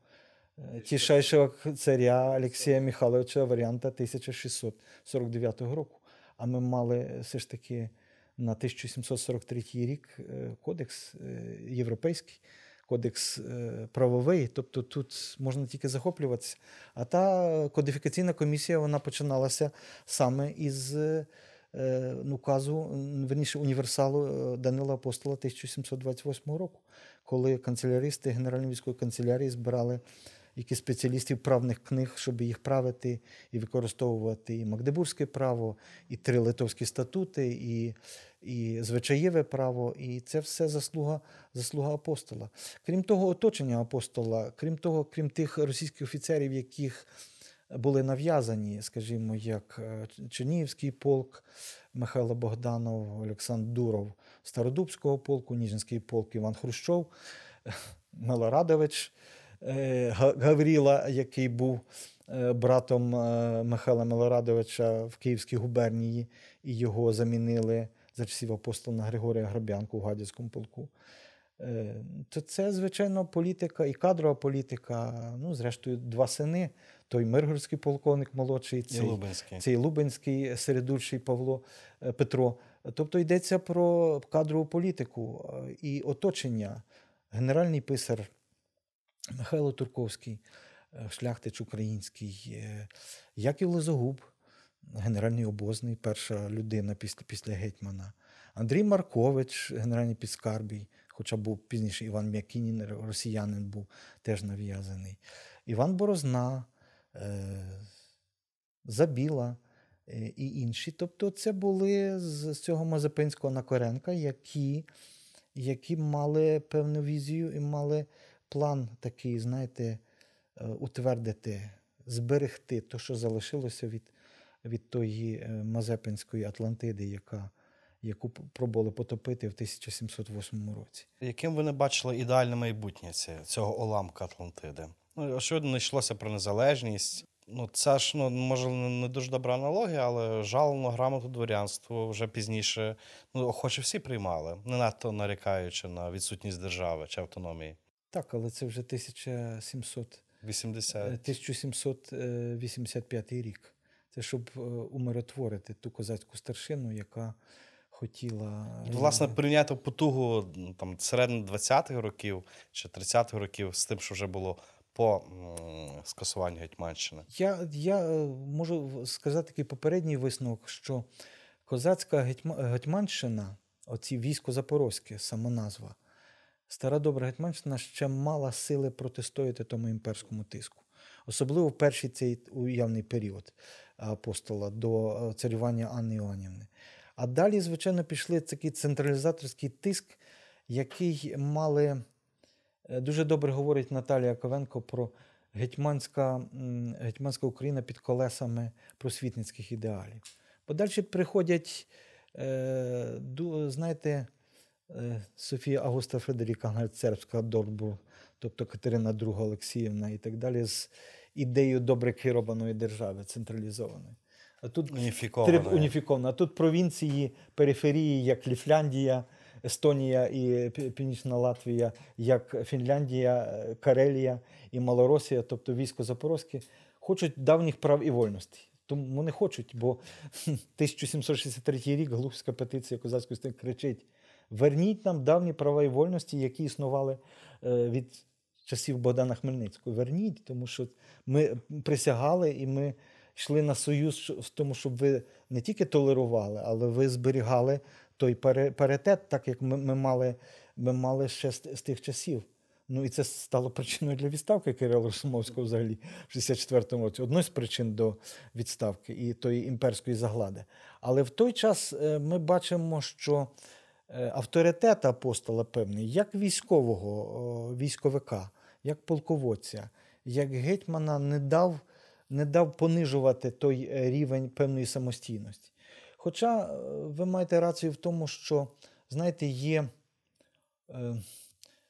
е, тішайшого царя Олексія Михайловича варіанта 1649 року. А ми мали все ж таки на 1743 рік е, кодекс е, європейський, кодекс правовий, тобто тут можна тільки захоплюватися. А та кодифікаційна комісія вона починалася саме із указу, верніше універсалу е, Данила Апостола 1728 року, коли канцеляристи Генеральної військової канцелярії збирали якісь спеціалістів правних книг, щоб їх правити і використовувати і Магдебурзьке право, і три литовські статути, і, і звичаєве право. І це все заслуга, заслуга апостола. Крім того, оточення апостола, крім того, крім тих російських офіцерів, яких були нав'язані, скажімо, як е, Чернігівський полк Михайло Богданов, Олександр Дуров Стародубського полку, Ніжинський полк Іван Хрущов, Милорадович е, Гавріла, який був е, братом Михайла Милорадовича в Київській губернії, і його замінили за часів апостола Григорія Грабянку в Гадяцькому полку. То це, звичайно, політика і кадрова політика. Ну, зрештою, два сини. Той Миргородський полковник молодший, І цей, Лубенський. цей Лубенський середульший Павло е, Петро. Тобто йдеться про кадрову політику е, і оточення. Генеральний писар Михайло Турковський, е, шляхтич український, Яків Лизогуб, генеральний обозний, перша людина після, після гетьмана. Андрій Маркович, генеральний підскарбій, хоча був пізніше Іван М'якінін, росіянин був теж нав'язаний. Іван Борозна, Забіла е, і інші. Тобто, це були з цього Мазепинського Накоренка, які, які мали певну візію і мали план такий, знаєте, е, утвердити, зберегти те, що залишилося від, від тої е, Мазепинської Атлантиди, яка, яку пробували потопити в 1708 році. Яким ви не бачили ідеальне майбутнє цього уламка Атлантиди? Ну, очевидно, не йшлося про незалежність. Ну, це ж ну, може не дуже добра аналогія, але жалено грамоту дворянство вже пізніше ну, охоче всі приймали, не надто нарікаючи на відсутність держави чи автономії. Так, але це вже 1700 80. Е, 1785 рік. Це щоб е, умиротворити ту козацьку старшину, яка хотіла. Власне, е, прийняти потугу там середини 20-х років чи 30-х років з тим, що вже було по скасуванню Гетьманщини. Я, я е, можу сказати такий попередній висновок, що козацька гетьманщина, оці військо Запорозьке, самоназва, стара добра гетьманщина ще мала сили протистояти тому імперському тиску. Особливо в перший цей уявний період апостола до е, царювання Анни Іоаннівни. А далі, звичайно, пішли такий централізаторський тиск, який мали Е, Дуже добре говорить Наталія Ковенко про гетьманська, гетьманська Україна під колесами просвітницьких ідеалів. Бо далі приходять, е, знаєте, е, Софія Августа Фредеріка Цербська Дорбур, тобто Катерина II Олексіївна і так далі, з ідеєю добре керованої держави, централізованої. А тут Уніфіковано. Триб уніфіковано. А тут провінції, периферії, як Ліфляндія, Естонія і Північна Латвія, як Фінляндія, е, Карелія і Малоросія, тобто військо Запорозьке, хочуть давніх прав і вольностей. Тому вони хочуть, бо 1763 рік Глухська петиція козацької сторони кричить: верніть нам давні права і вольності, які існували е, від часів Богдана Хмельницького. Верніть, тому що ми присягали і ми йшли на союз в тому, щоб ви не тільки толерували, але ви зберігали той паритет, так як ми, ми, мали, ми мали ще з, з тих часів. Ну і це стало причиною для відставки Кирила Росумовського взагалі в 64-му році. Одною з причин до відставки і тої імперської заглади. Але в той час е, ми бачимо, що е, авторитет апостола певний, як військового військовика, як полководця, як гетьмана не дав, не дав понижувати той е, рівень певної самостійності. Хоча е, ви маєте рацію в тому, що, знаєте, є е,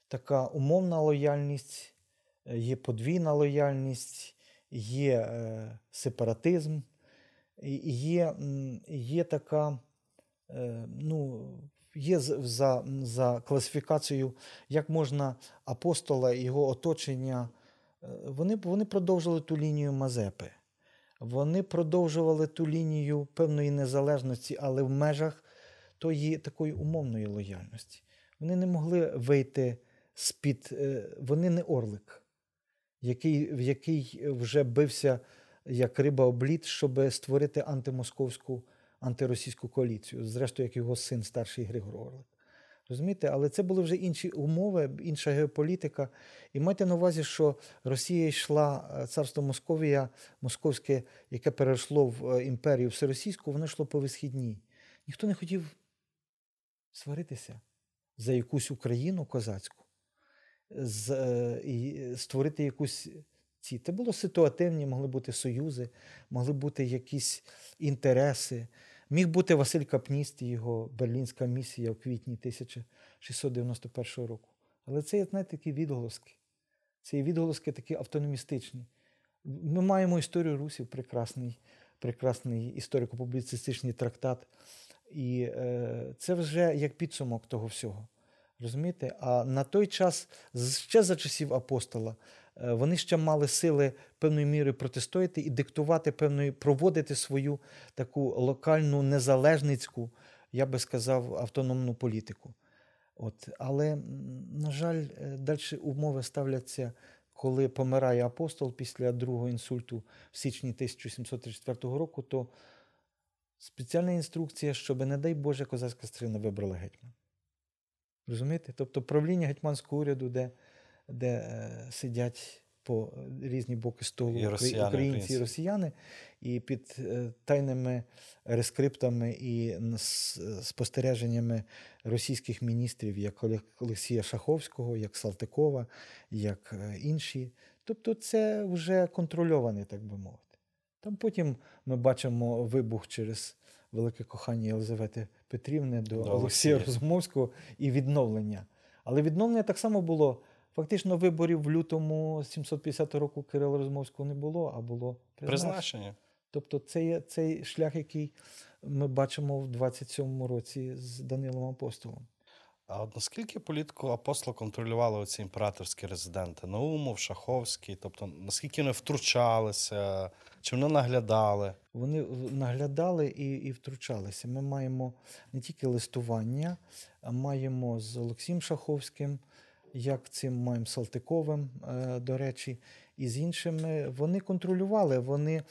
така умовна лояльність, е, є подвійна лояльність, є е, сепаратизм, є, є така, е, ну, є за, за класифікацією, як можна апостола і його оточення, е, вони, вони продовжили ту лінію Мазепи. Вони продовжували ту лінію певної незалежності, але в межах тої такої умовної лояльності. Вони не могли вийти з-під, е, вони не орлик, який, в який вже бився як риба об лід, щоб створити антимосковську, антиросійську коаліцію. Зрештою, як його син, старший Григор Орлик. Розумієте, але це були вже інші умови, інша геополітика. І майте на увазі, що Росія йшла, е, царство Московія, московське, яке перейшло в е, імперію всеросійську, воно йшло по висхідній. Ніхто не хотів сваритися за якусь Україну козацьку, е, і створити якусь ці. Це було ситуативні, могли бути союзи, могли бути якісь інтереси. Міг бути Василь Капніст і його берлінська місія в квітні 1691 року. Але це є, знаєте, такі відголоски. Це є відголоски такі автономістичні. Ми маємо історію русів, прекрасний, прекрасний історико-публіцистичний трактат. І е, це вже як підсумок того всього. Розумієте? А на той час, ще за часів апостола, вони ще мали сили певною мірою протистояти і диктувати певною, проводити свою таку локальну незалежницьку, я би сказав, автономну політику. От. Але, на жаль, далі умови ставляться, коли помирає апостол після другого інсульту в січні 1734 року, то спеціальна інструкція, щоб, не дай Боже, козацька стрина вибрала гетьман. Розумієте? Тобто правління гетьманського уряду, де, де е, сидять по різні боки столу І росіяни, українці і росіяни, і під е, тайними рескриптами і спостереженнями російських міністрів, як Олексія Шаховського, як Салтикова, як е, інші. Тобто це вже контрольоване, так би мовити. Там потім ми бачимо вибух через велике кохання Єлизавети Петрівни до, До Олексія. Розумовського і відновлення. Але відновлення так само було. Фактично виборів в лютому 750 року Кирила Розумовського не було, а було призначення. Призначення. Тобто це є цей шлях, який ми бачимо в 27-му році з Данилом Апостолом. А от наскільки політику апостола контролювали оці імператорські резиденти? Наумов, Шаховський, тобто наскільки вони втручалися, чи вони наглядали? Вони наглядали і, і втручалися. Ми маємо не тільки листування, а маємо з Олексієм Шаховським, як цим маємо Салтиковим, е, до речі, і з іншими. Вони контролювали. Вони,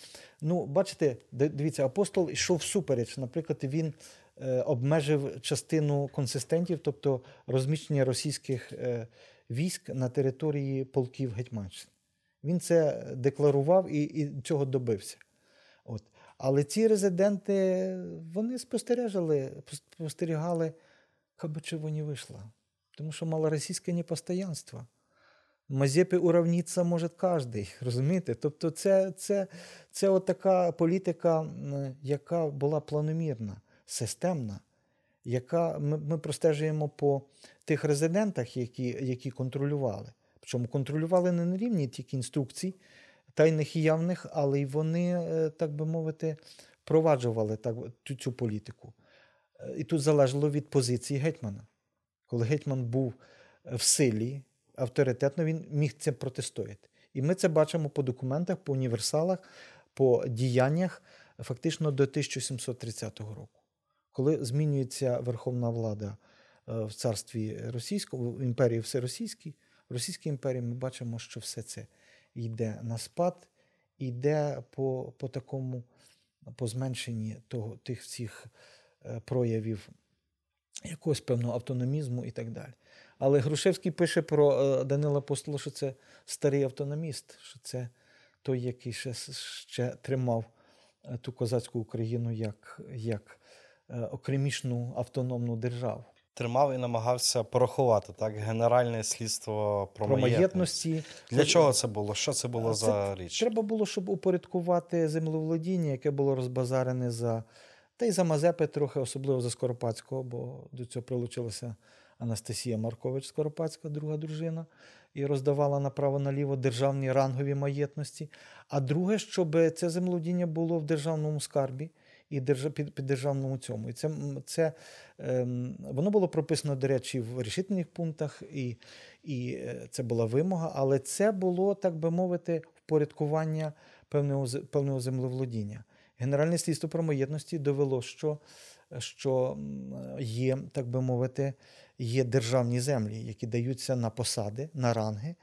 ну, бачите, дивіться, апостол йшов всупереч. Наприклад, він е, обмежив частину консистентів, тобто розміщення російських е, військ на території полків Гетьманщини. Він це декларував і, і цього добився. От. Але ці резиденти вони спостережали, спостерігали, как бы чого не вийшло. Тому що малоросійське непостоянство. Мазепи уравниться може кожен, розумієте? Тобто, це, це, це така політика, яка була планомірна, системна, яка ми, ми простежуємо по тих резидентах, які, які контролювали. Причому контролювали не на рівні тільки інструкцій, тайних і явних, але й вони, е, так би мовити, впроваджували так, цю, цю політику. Е, І тут залежало від позиції гетьмана. Коли гетьман був е, в силі, авторитетно, він міг це протистояти. І ми це бачимо по документах, по універсалах, по діяннях фактично до 1730 року. Коли змінюється верховна влада е, в царстві російському, в імперії всеросійській, в Російській імперії ми бачимо, що все це йде на спад, йде по, по такому по зменшенні того, тих всіх е, проявів якогось певного автономізму і так далі. Але Грушевський пише про е, Данила Апостола, що це старий автономіст, що це той, який ще, ще тримав е, ту козацьку Україну як, як е, окремішну автономну державу. Тримав і намагався порахувати так генеральне слідство про, Про маєтності. Для чого це було? Що це було А за річ? Треба було, щоб упорядкувати землеволодіння, яке було розбазарене за. Та й за Мазепи трохи, особливо за Скоропадського, бо до цього прилучилася Анастасія Маркович Скоропадська, друга дружина, і роздавала направо-наліво державні рангові маєтності. А друге, щоб це землеволодіння було в державному скарбі і під, державному цьому. І це, це ем, воно було прописано, до речі, в рішительних пунктах, і, і е, це була вимога, але це було, так би мовити, впорядкування певного, певного землеволодіння. Генеральне слідство про маєтності довело, що, що є, так би мовити, є державні землі, які даються на посади, на ранги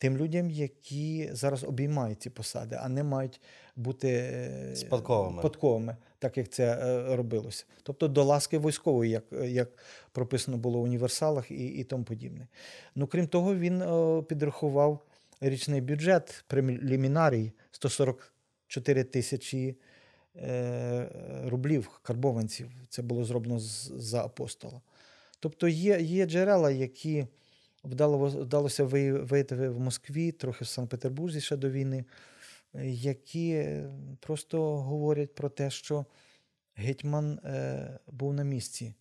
тим людям, які зараз обіймають ці посади, а не мають бути е, Спадковими. спадковими, так як це е, робилося. Тобто до ласки військової, як, як прописано було в універсалах і, і тому подібне. Ну, крім того, він е, підрахував річний бюджет прелімінарій 144 тисячі е, рублів карбованців. Це було зроблено за апостола. Тобто є, є джерела, які вдало, вдалося виявити в Москві, трохи в Санкт-Петербурзі ще до війни, е, які е, просто говорять про те, що гетьман е, був на місці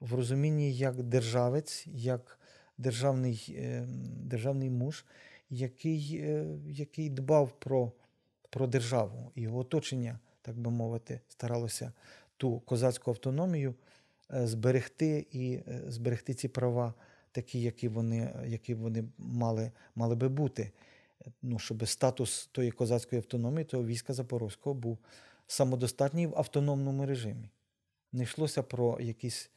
в розумінні як державець, як державний, е, державний муж, який, е, який дбав про, про державу. Його оточення, так би мовити, старалося ту козацьку автономію е, зберегти і е, зберегти ці права, такі, які вони, які вони мали, мали би бути. Ну, щоб статус тої козацької автономії, того війська Запорозького був самодостатній в автономному режимі. Не йшлося про якісь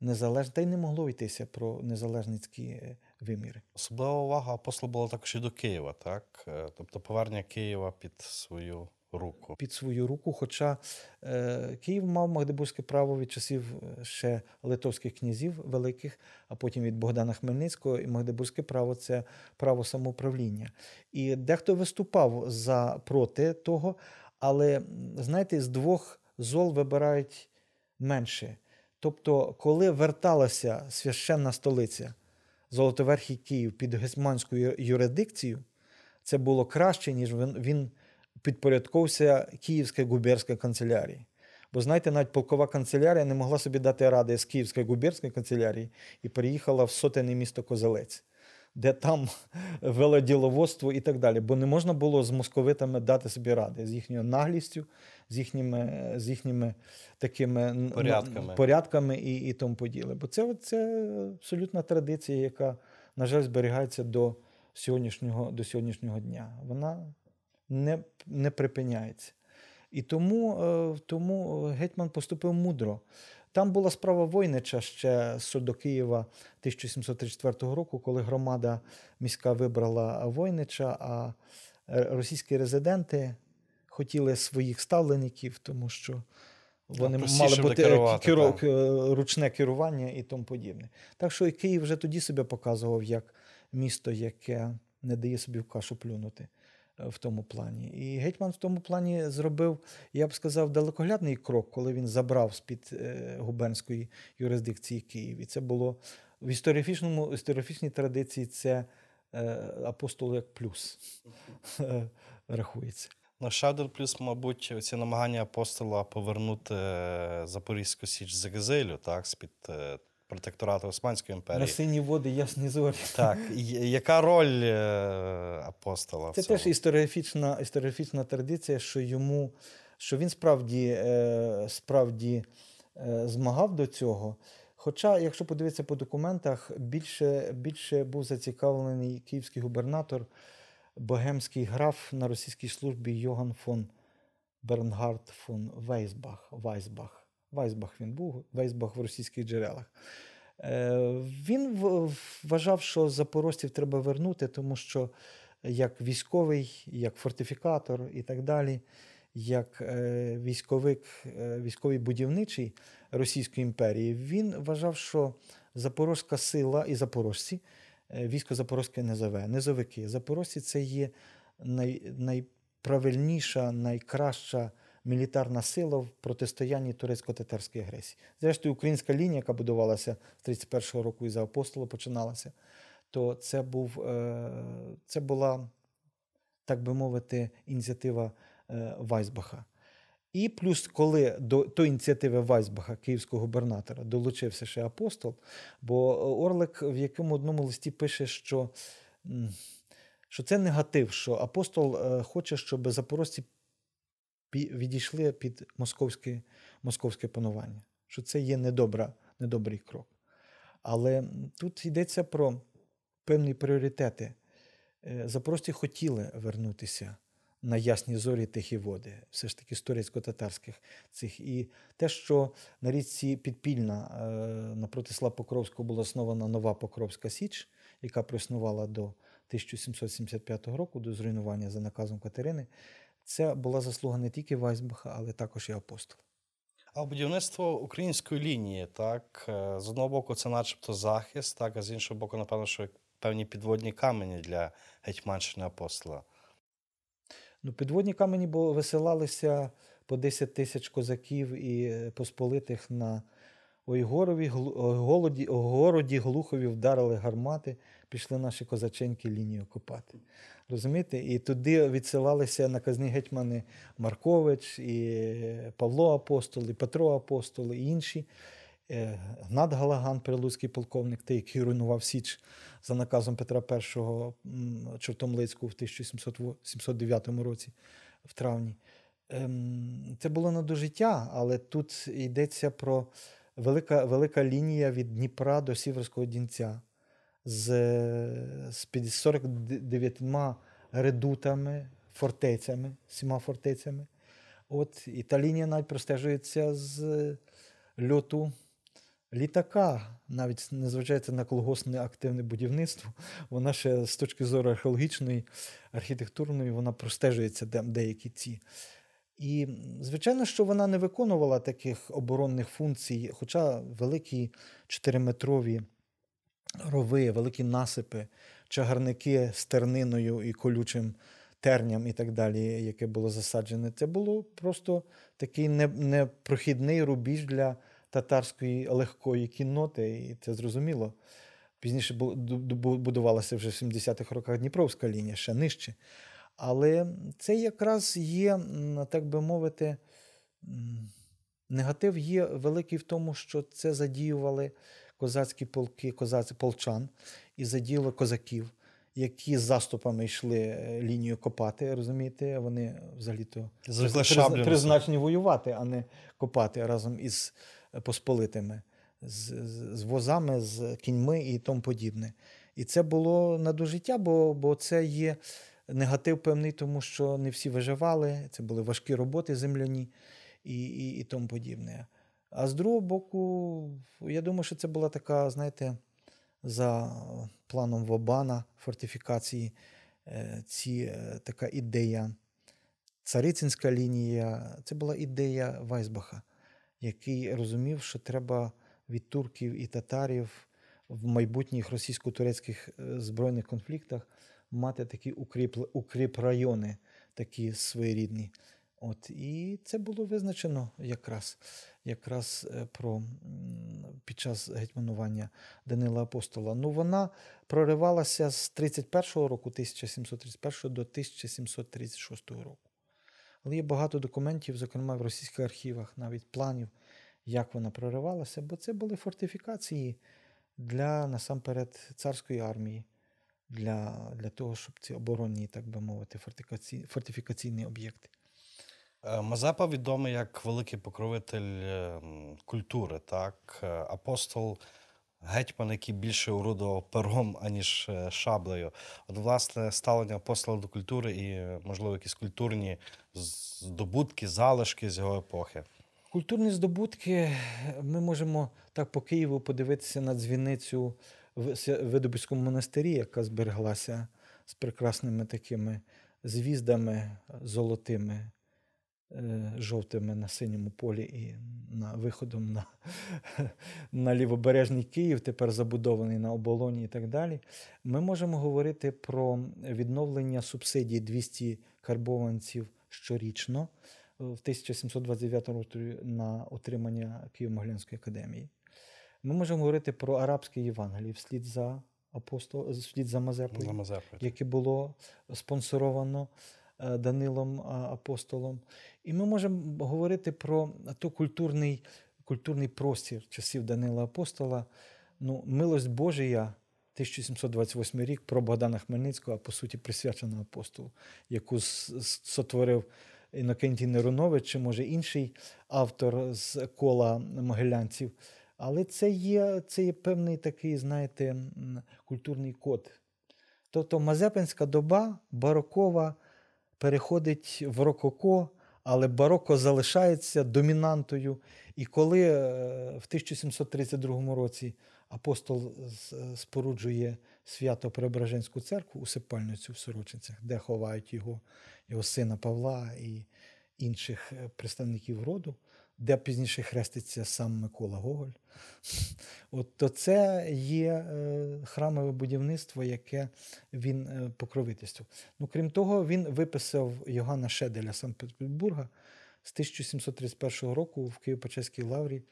незалежні, та й не могло йтися про незалежницькі е, виміри. Особлива увага апостола була також і до Києва, так? Е, Тобто повернення Києва під свою руку. під свою руку. Хоча е, Київ мав Магдебурзьке право від часів е, ще литовських князів великих, а потім від Богдана Хмельницького, і Магдебурзьке право це право самоуправління. І дехто виступав за проти того, але знаєте, з двох зол вибирають менше. Тобто, коли верталася священна столиця Золотоверхий Київ під гетьманську юрисдикцію, це було краще, ніж він, він підпорядковувався Київській губернській канцелярії. Бо знаєте, навіть полкова канцелярія не могла собі дати ради з Київської губернської канцелярії і переїхала в сотене місто Козелець, де там вело діловодство і так далі. Бо не можна було з московитами дати собі ради з їхньою наглістю, з їхніми, з їхніми такими Порядками. порядками і, і тому поділе. Бо це, це абсолютна традиція, яка, на жаль, зберігається до сьогоднішнього, до сьогоднішнього дня. Вона не, не припиняється. І тому, е, тому гетьман поступив мудро. Там була справа Войнича ще щодо Києва 1734 року, коли громада міська вибрала Войнича, а е, російські резиденти хотіли своїх ставленників, тому що вони простіше мали бути керувати, керу- е, ручне керування і тому подібне. Так що і Київ вже тоді себе показував як місто, яке не дає собі в кашу плюнути е, в тому плані. І гетьман в тому плані зробив, я б сказав, далекоглядний крок, коли він забрав з-під е, губернської юрисдикції Київ. І це було в історіофічному, історіофічній традиції це е, апостол як плюс е, рахується. Ну, ще один плюс, мабуть, ці намагання апостола повернути е, Запорізьку Січ з екзилю, так, з-під е, протекторату Османської імперії. На сині води ясні зорі. Так, яка роль е, апостола? в Це цьому? теж історіофічна, історіофічна традиція, що йому, що він справді, е, справді е, змагав до цього. Хоча, якщо подивитися по документах, більше, більше був зацікавлений київський губернатор, богемський граф на російській службі Йоган фон Бернгард фон Вейсбах. Вайсбах. Вайсбах він був, Вейсбах в російських джерелах. Е, Він вважав, що запорожців треба вернути, тому що як військовий, як фортифікатор і так далі, як е, військовик, е, військовий будівничий Російської імперії, він вважав, що запорозька сила і запорожці, військо Запорозьке низове, низовики. Запорожці це є най, найправильніша, найкраща мілітарна сила в протистоянні турецько-татарській агресії. Зрештою, українська лінія, яка будувалася з 31-го року і за апостола починалася, то це, був, е, це була, так би мовити, ініціатива е, Вайсбаха. І плюс, коли до тої ініціативи Вайсбаха, київського губернатора, долучився ще апостол, бо Орлик в якому одному листі пише, що, що це негатив, що апостол е, хоче, щоб запорожці відійшли під московське, московське панування, що це є недобра, недобрий крок. Але тут йдеться про певні пріоритети. Е, Запорожці хотіли вернутися на ясні зорі тихі води, все ж таки з турецько-татарських цих. І те, що на річці Підпільна е, напроти села Покровського була основана нова Покровська Січ, яка проіснувала до 1775 року до зруйнування за наказом Катерини. Це була заслуга не тільки Вайсбаха, але також і апостола. А будівництво української лінії, так, е, з одного боку, це начебто захист, так, а з іншого боку, напевно, що певні підводні камені для Гетьманщини апостола. Ну, підводні камені бо висилалися по 10 тисяч козаків і е, посполитих на Ойгорові, Глу- Ойголоді, Ойгороді, Глухові вдарили гармати, пішли наші козаченьки лінію копати. Розумієте? І туди відсилалися наказні гетьмани Маркович, і Павло Апостол, і Петро Апостол, і інші. Е, Гнат Галаган, прилуцький полковник, той, який руйнував Січ за наказом Петра І Чортомлицьку в 1709 році, в травні. Ем, Це було не до життя, але тут йдеться про велика, велика лінія від Дніпра до Сіверського Дінця з, з 50 49 редутами, фортецями, всіма фортецями. От, і та лінія навіть простежується з льоту літака, навіть незважаючи на колгоспне активне будівництво, вона ще з точки зору археологічної, архітектурної, вона простежується де, деякі ці. І, звичайно, що вона не виконувала таких оборонних функцій, хоча великі чотириметрові рови, великі насипи, чагарники з терниною і колючим терням і так далі, яке було засаджене, це було просто такий непрохідний рубіж для татарської легкої кінноти, і це зрозуміло. Пізніше бу- ду- ду- будувалася вже в 70-х роках Дніпровська лінія, ще нижче. Але це якраз є, так би мовити, негатив є великий в тому, що це задіювали козацькі полки, козаці полчан і задіяли козаків, які з заступами йшли е, лінію копати, розумієте? Вони взагалі-то призначені воювати, а не копати разом із е, посполитими, з, з, возами, з кіньми і тому подібне. І це було на до життя, бо, бо це є негатив певний, тому що не всі виживали, це були важкі роботи земляні і, і, і тому подібне. А з другого боку, я думаю, що це була така, знаєте, за планом Вобана фортифікації, е, ці, е, така ідея. Царицинська лінія це була ідея Вайсбаха, який розумів, що треба від турків і татарів в майбутніх російсько-турецьких е, збройних конфліктах мати такі укріп, укріп райони, такі своєрідні. От, і це було визначено якраз, якраз е, про, під час гетьманування Данила Апостола. Ну, вона проривалася з 31 року, 1731 до 1736 року. Але є багато документів, зокрема в російських архівах, навіть планів, як вона проривалася, бо це були фортифікації для насамперед царської армії, для, для того, щоб ці оборонні, так би мовити, фортифікаційні, фортифікаційні об'єкти. Е, Мазепа відомий як великий покровитель е, культури, так? Е, Апостол гетьман, який більше орудував пером, аніж шаблею. От, власне, ставлення апостола до культури і, можливо, якісь культурні здобутки, залишки з його епохи. Культурні здобутки ми можемо так по Києву подивитися на дзвіницю в Видобицькому монастирі, яка збереглася з прекрасними такими звіздами золотими, е, жовтими на синьому полі і на виходом на, на лівобережний Київ, тепер забудований на оболоні і так далі. Ми можемо говорити про відновлення субсидій 200 карбованців щорічно в 1729 році на отримання Києво-Могилянської академії. Ми можемо говорити про арабське Євангеліє вслід за апостол, вслід за Мазепою За Мазепою. яке було спонсоровано е, Данилом апостолом. І ми можемо говорити про то культурний, культурний простір часів Данила Апостола. Ну, милость Божия, 1728 рік, про Богдана Хмельницького, а по суті присвячена апостолу, яку сотворив Інокентій Неронович, чи може інший автор з кола могилянців. Але це є, це є певний такий, знаєте, культурний код Тобто Мазепинська доба барокова переходить в рококо, але бароко залишається домінантою. І коли е, в 1732 році апостол споруджує свято Преображенську церкву усипальницю в Сорочинцях, де ховають його, його сина Павла і інших е, представників роду, де пізніше хреститься сам Микола Гоголь. От То це є е, храмове будівництво, яке він е, покровительствував. Ну, Крім того, він виписав Йоганна Шеделя Санкт-Петербурга з 1731 року в Києво-Печерській лаврі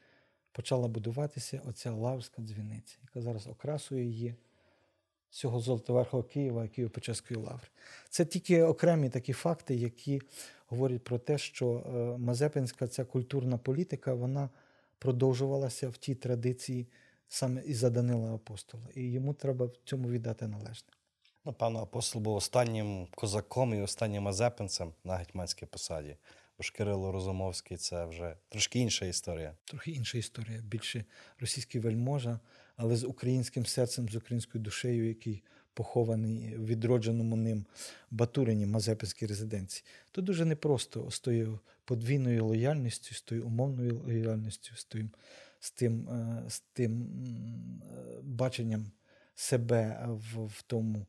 почала будуватися оця лаврська дзвіниця, яка зараз окрасою є цього Золотоверхого Києва і Києво-Печерської лаври. Це тільки окремі такі факти, які говорять про те, що е, Мазепинська ця культурна політика вона продовжувалася в тій традиції саме і за Данила Апостола. І йому треба в цьому віддати належне. Напевно, апостол був останнім козаком і останнім мазепинцем на гетьманській посаді. Бо ж Кирило Розумовський це вже трошки інша історія. Трохи інша історія. Більше російський вельможа, але з українським серцем, з українською душею, який похований в відродженому ним Батурині Мазепинській резиденції. То дуже непросто з тою подвійною лояльністю, з тою умовною лояльністю, з тим, з тим, е, з тим е, баченням себе в, в тому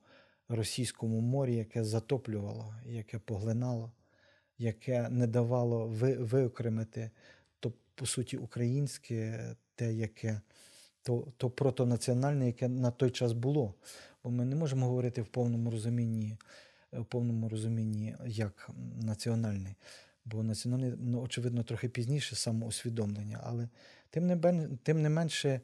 російському морі, яке затоплювало, яке поглинало, яке не давало ви, виокремити то, по суті, українське, те, яке то, то протонаціональне, яке на той час було. Бо ми не можемо говорити в повному розумінні, в повному розумінні як національний. Бо національний, ну, очевидно, трохи пізніше самоусвідомлення, але тим не, тим не менше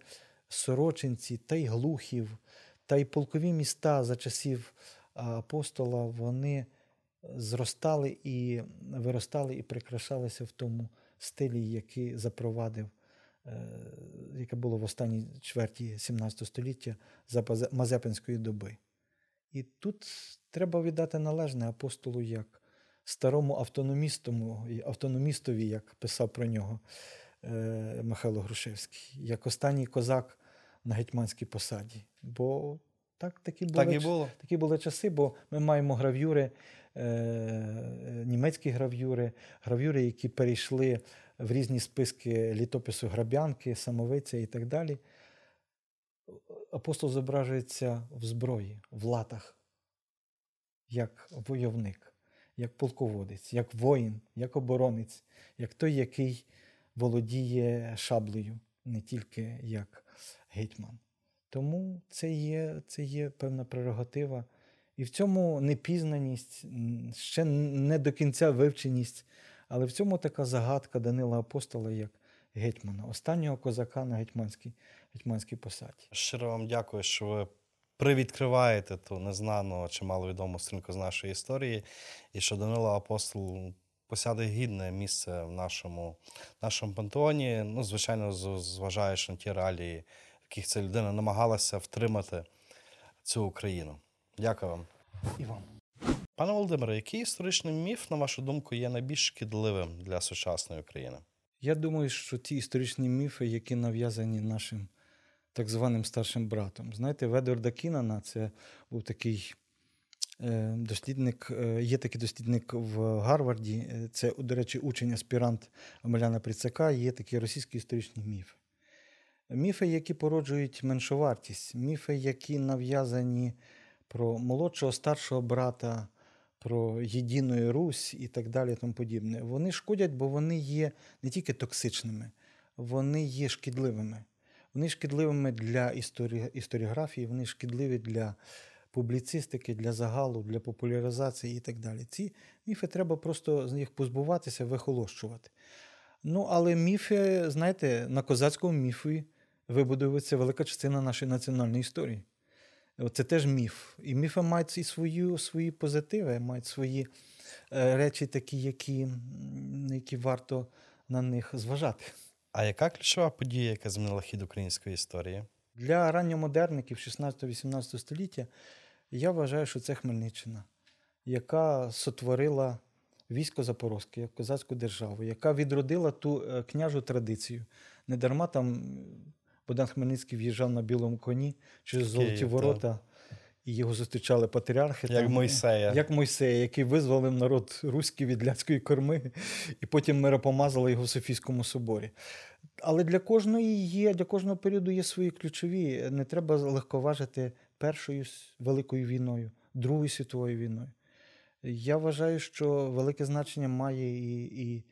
сорочинці та й глухів, та й полкові міста за часів апостола вони зростали і виростали і прикрашалися в тому стилі, який запровадив Е, яке було в останній чверті 17 століття за Мазепинської доби. І тут треба віддати належне апостолу як старому автономістому, автономістові, як писав про нього е, Михайло Грушевський, як останній козак на гетьманській посаді. Бо так, такі були, так і було. такі були часи, бо ми маємо гравюри, е, німецькі гравюри, гравюри, які перейшли в різні списки літопису Грабянки, Самовиця і так далі. Апостол зображується в зброї, в латах, як войовник, як полководець, як воїн, як оборонець, як той, який володіє шаблею, не тільки як гетьман. Тому це є, це є певна прерогатива. І в цьому непізнаність, ще не до кінця вивченість але в цьому така загадка Данила Апостола як гетьмана, останнього козака на гетьманській гетьманській посаді. Щиро вам дякую, що ви привідкриваєте ту незнану чи маловідому стрінку з нашої історії, і що Данило Апостол посяде гідне місце в нашому нашому пантеоні. Ну, звичайно, зважаючи на ті реалії, в яких ця людина намагалася втримати цю Україну. Дякую вам. І вам. Пане Володимире, який історичний міф, на вашу думку, є найбільш шкідливим для сучасної України? Я думаю, що ті історичні міфи, які нав'язані нашим так званим старшим братом. Знаєте, Ведорда Кінана це був такий е, дослідник, е, є такий дослідник в Гарварді. Е, це, до речі, учень аспірант Омеляна Прицака, є такі російські історичні міфи. Міфи, які породжують меншовартість, міфи, які нав'язані про молодшого старшого брата про Єдиную Русь і так далі. тому подібне. Вони шкодять, бо вони є не тільки токсичними, вони є шкідливими. Вони шкідливими для історі... історіографії, вони шкідливі для публіцистики, для загалу, для популяризації і так далі. Ці міфи треба просто з них позбуватися, вихолощувати. Ну, але міфи, знаєте, на козацькому міфі вибудовується велика частина нашої національної історії. Це теж міф. І міфи мають і свої, свої позитиви, мають свої е, речі, такі, які, які варто на них зважати. А яка ключова подія, яка змінила хід української історії? Для ранньомодерників 16-18 століття я вважаю, що це Хмельниччина, яка сотворила військо Запорозьке, як козацьку державу, яка відродила ту е, княжу традицію. Недарма там Богдан Хмельницький в'їжджав на білому коні через Золоті ворота. І його зустрічали патріархи. Як там, Мойсея. Як Мойсея, який визволив народ руський від ляцької корми, і потім миропомазали його в Софійському соборі. але для кожної є, для кожного періоду є свої ключові. Не треба легковажити першою великою війною, Другою світовою війною. Я вважаю, що велике значення має і і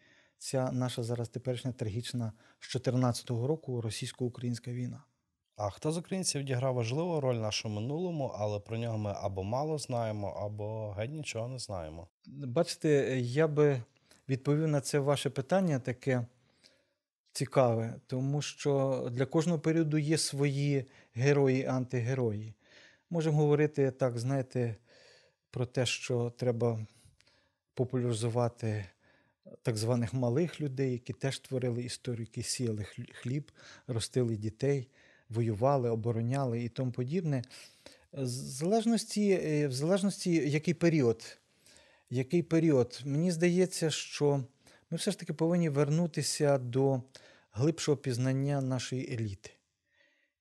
ця наша зараз теперішня трагічна з 2014 року російсько-українська війна. А хто з українців відіграв важливу роль в нашому минулому, але про нього ми або мало знаємо, або геть нічого не знаємо. Бачите, я би відповів на це ваше питання таке цікаве, тому що для кожного періоду є свої герої і антигерої. Можемо говорити так, знаєте, про те, що треба популяризувати так званих малих людей, які теж творили історію, які сіяли хліб, ростили дітей, воювали, обороняли і тому подібне. В залежності, е, в залежності, який період, який період, мені здається, що ми все ж таки повинні вернутися до глибшого пізнання нашої еліти,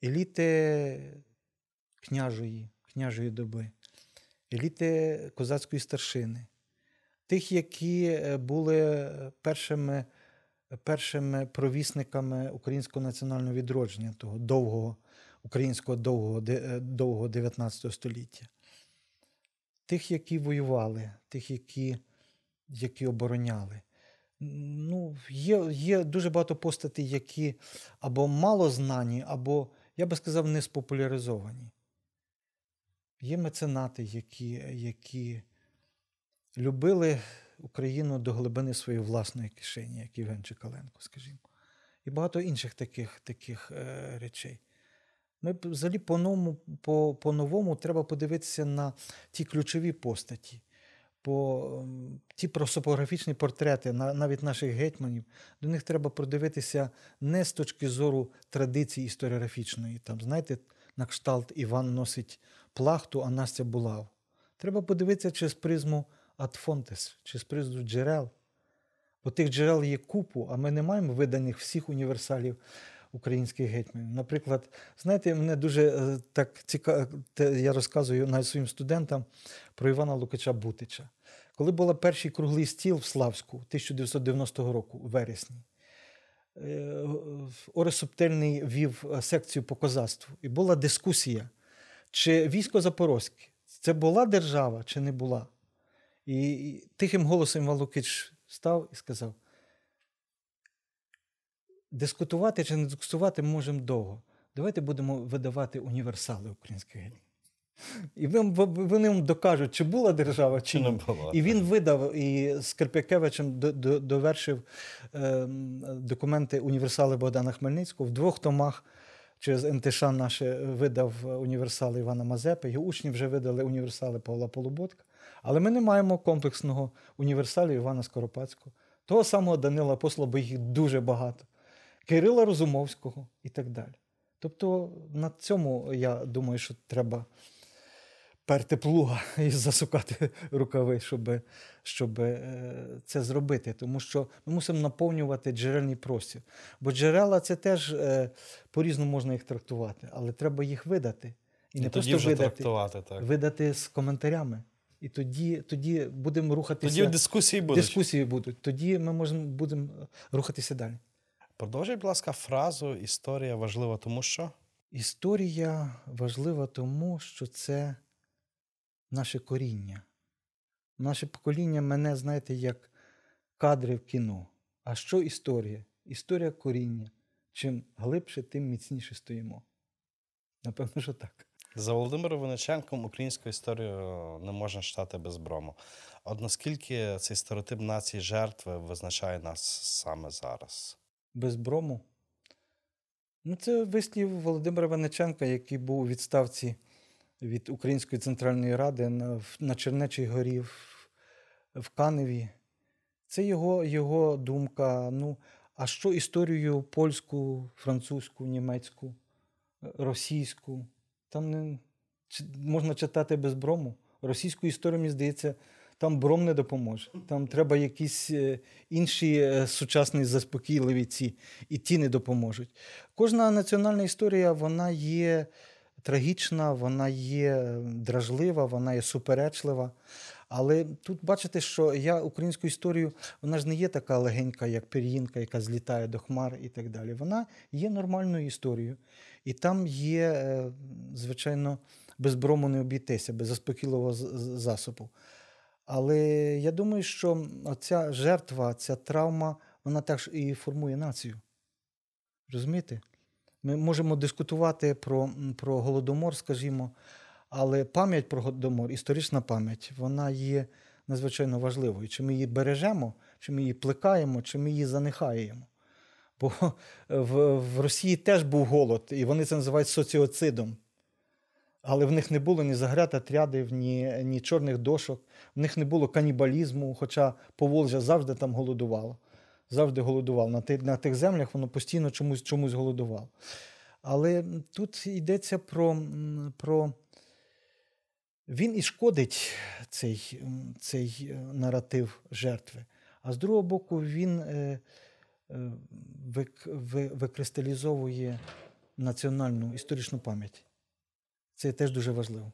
еліти княжої, княжої доби, еліти козацької старшини, тих, які е, були першими першими провісниками українського національного відродження, того довгого українського довгого е, довгого 19 століття. Тих, які воювали, тих, які які обороняли. Ну, Є є дуже багато постатей, які або мало знані, або, я би сказав, не спопуляризовані. Є меценати, які які любили Україну до глибини своєї власної кишені, як Євген Чекаленко, скажімо. І багато інших таких таких е, речей. Ми взагалі по-новому по, по треба подивитися на ті ключові постаті, по ті просопографічні портрети, навіть наших гетьманів. До них треба продивитися не з точки зору традиції історіографічної. Там, знаєте, на кшталт Іван носить плахту, а Настя булав. Треба подивитися через призму Атфонтес, через призму джерел. Бо тих джерел є купу, а ми не маємо виданих всіх універсалів українських гетьманів. Наприклад, знаєте, мене дуже е, так цікаво, я розказую навіть своїм студентам про Івана Лукача Бутича. Коли був перший круглий стіл в Славську 1990 року, у вересні, е, Орес Субтельний вів е, секцію по козацтву, і була дискусія, чи військо Запорозьке це була держава, чи не була. І тихим голосом Іван Лукич став і сказав: дискутувати чи не дискутувати ми можемо довго. Давайте будемо видавати універсали українських генів. І вони вам докажуть, чи була держава, чи, була. І він видав і з Керпякевичем довершив е, документи універсали Богдана Хмельницького в двох томах. Через НТШ наше видав універсали Івана Мазепи. Його учні вже видали універсали Павла Полуботка. Але ми не маємо комплексного універсалів Івана Скоропадського, того самого Данила Апостола, бо їх дуже багато. Кирила Розумовського і так далі. Тобто на цьому я думаю, що треба перти плуга і засукати рукави, щоб щоб е, це зробити. Тому що ми мусимо наповнювати джерельний простір. Бо джерела це теж е, по-різному можна їх трактувати, але треба їх видати. І, і не тоді просто видати, так. видати з коментарями. І тоді тоді будемо рухатися. Тоді дискусії будуть. Дискусії будуть. Тоді ми можемо будемо рухатися далі. Продовжуй, будь ласка, фразу Історія важлива, тому що. Історія важлива тому, що це наше коріння. Наше покоління мене, знаєте, як кадри в кіно. А що історія? Історія коріння. Чим глибше, тим міцніше стоїмо. Напевно, що так. За Володимиром Виниченком українську історію не можна читати без брому. От наскільки цей стереотип нації жертви визначає нас саме зараз? без брому. Ну, Це вислів Володимира Венеченка, який був у відставці від Української центральної ради на на Чернечій горі в, в Каневі. Це його його думка. Ну, А що історію польську, французьку, німецьку, російську? Там не можна читати без брому. Російську історію, мені здається, там бром не допоможе. Там треба якісь е, інші е, сучасні заспокійливі ці, і ті не допоможуть. Кожна національна історія вона є трагічна, вона є дражлива, вона є суперечлива. Але тут бачите, що я українську історію, вона ж не є така легенька, як пір'їнка, яка злітає до хмар і так далі. Вона є нормальною історією. І там є, е, звичайно, без брому не обійтися, без заспокійливого засобу. Але я думаю, що ця жертва, ця травма, вона також і формує націю. Розумієте? Ми можемо дискутувати про, про голодомор, скажімо, але пам'ять про голодомор, історична пам'ять, вона є надзвичайно важливою. Чи ми її бережемо, чи ми її плекаємо, чи ми її занихаємо. Бо в, в Росії теж був голод, і вони це називають соціоцидом. Але в них не було ні заград отрядів, ні, ні чорних дошок, в них не було канібалізму, хоча Поволжя завжди там голодувало. Завжди голодувало. На, ти- на тих землях воно постійно чомусь, чомусь голодувало. Але тут йдеться про, про. Він і шкодить цей, цей е, наратив жертви. А з другого боку, він е, е, вик, ви, викристалізовує національну історичну пам'ять. Це теж дуже важливо.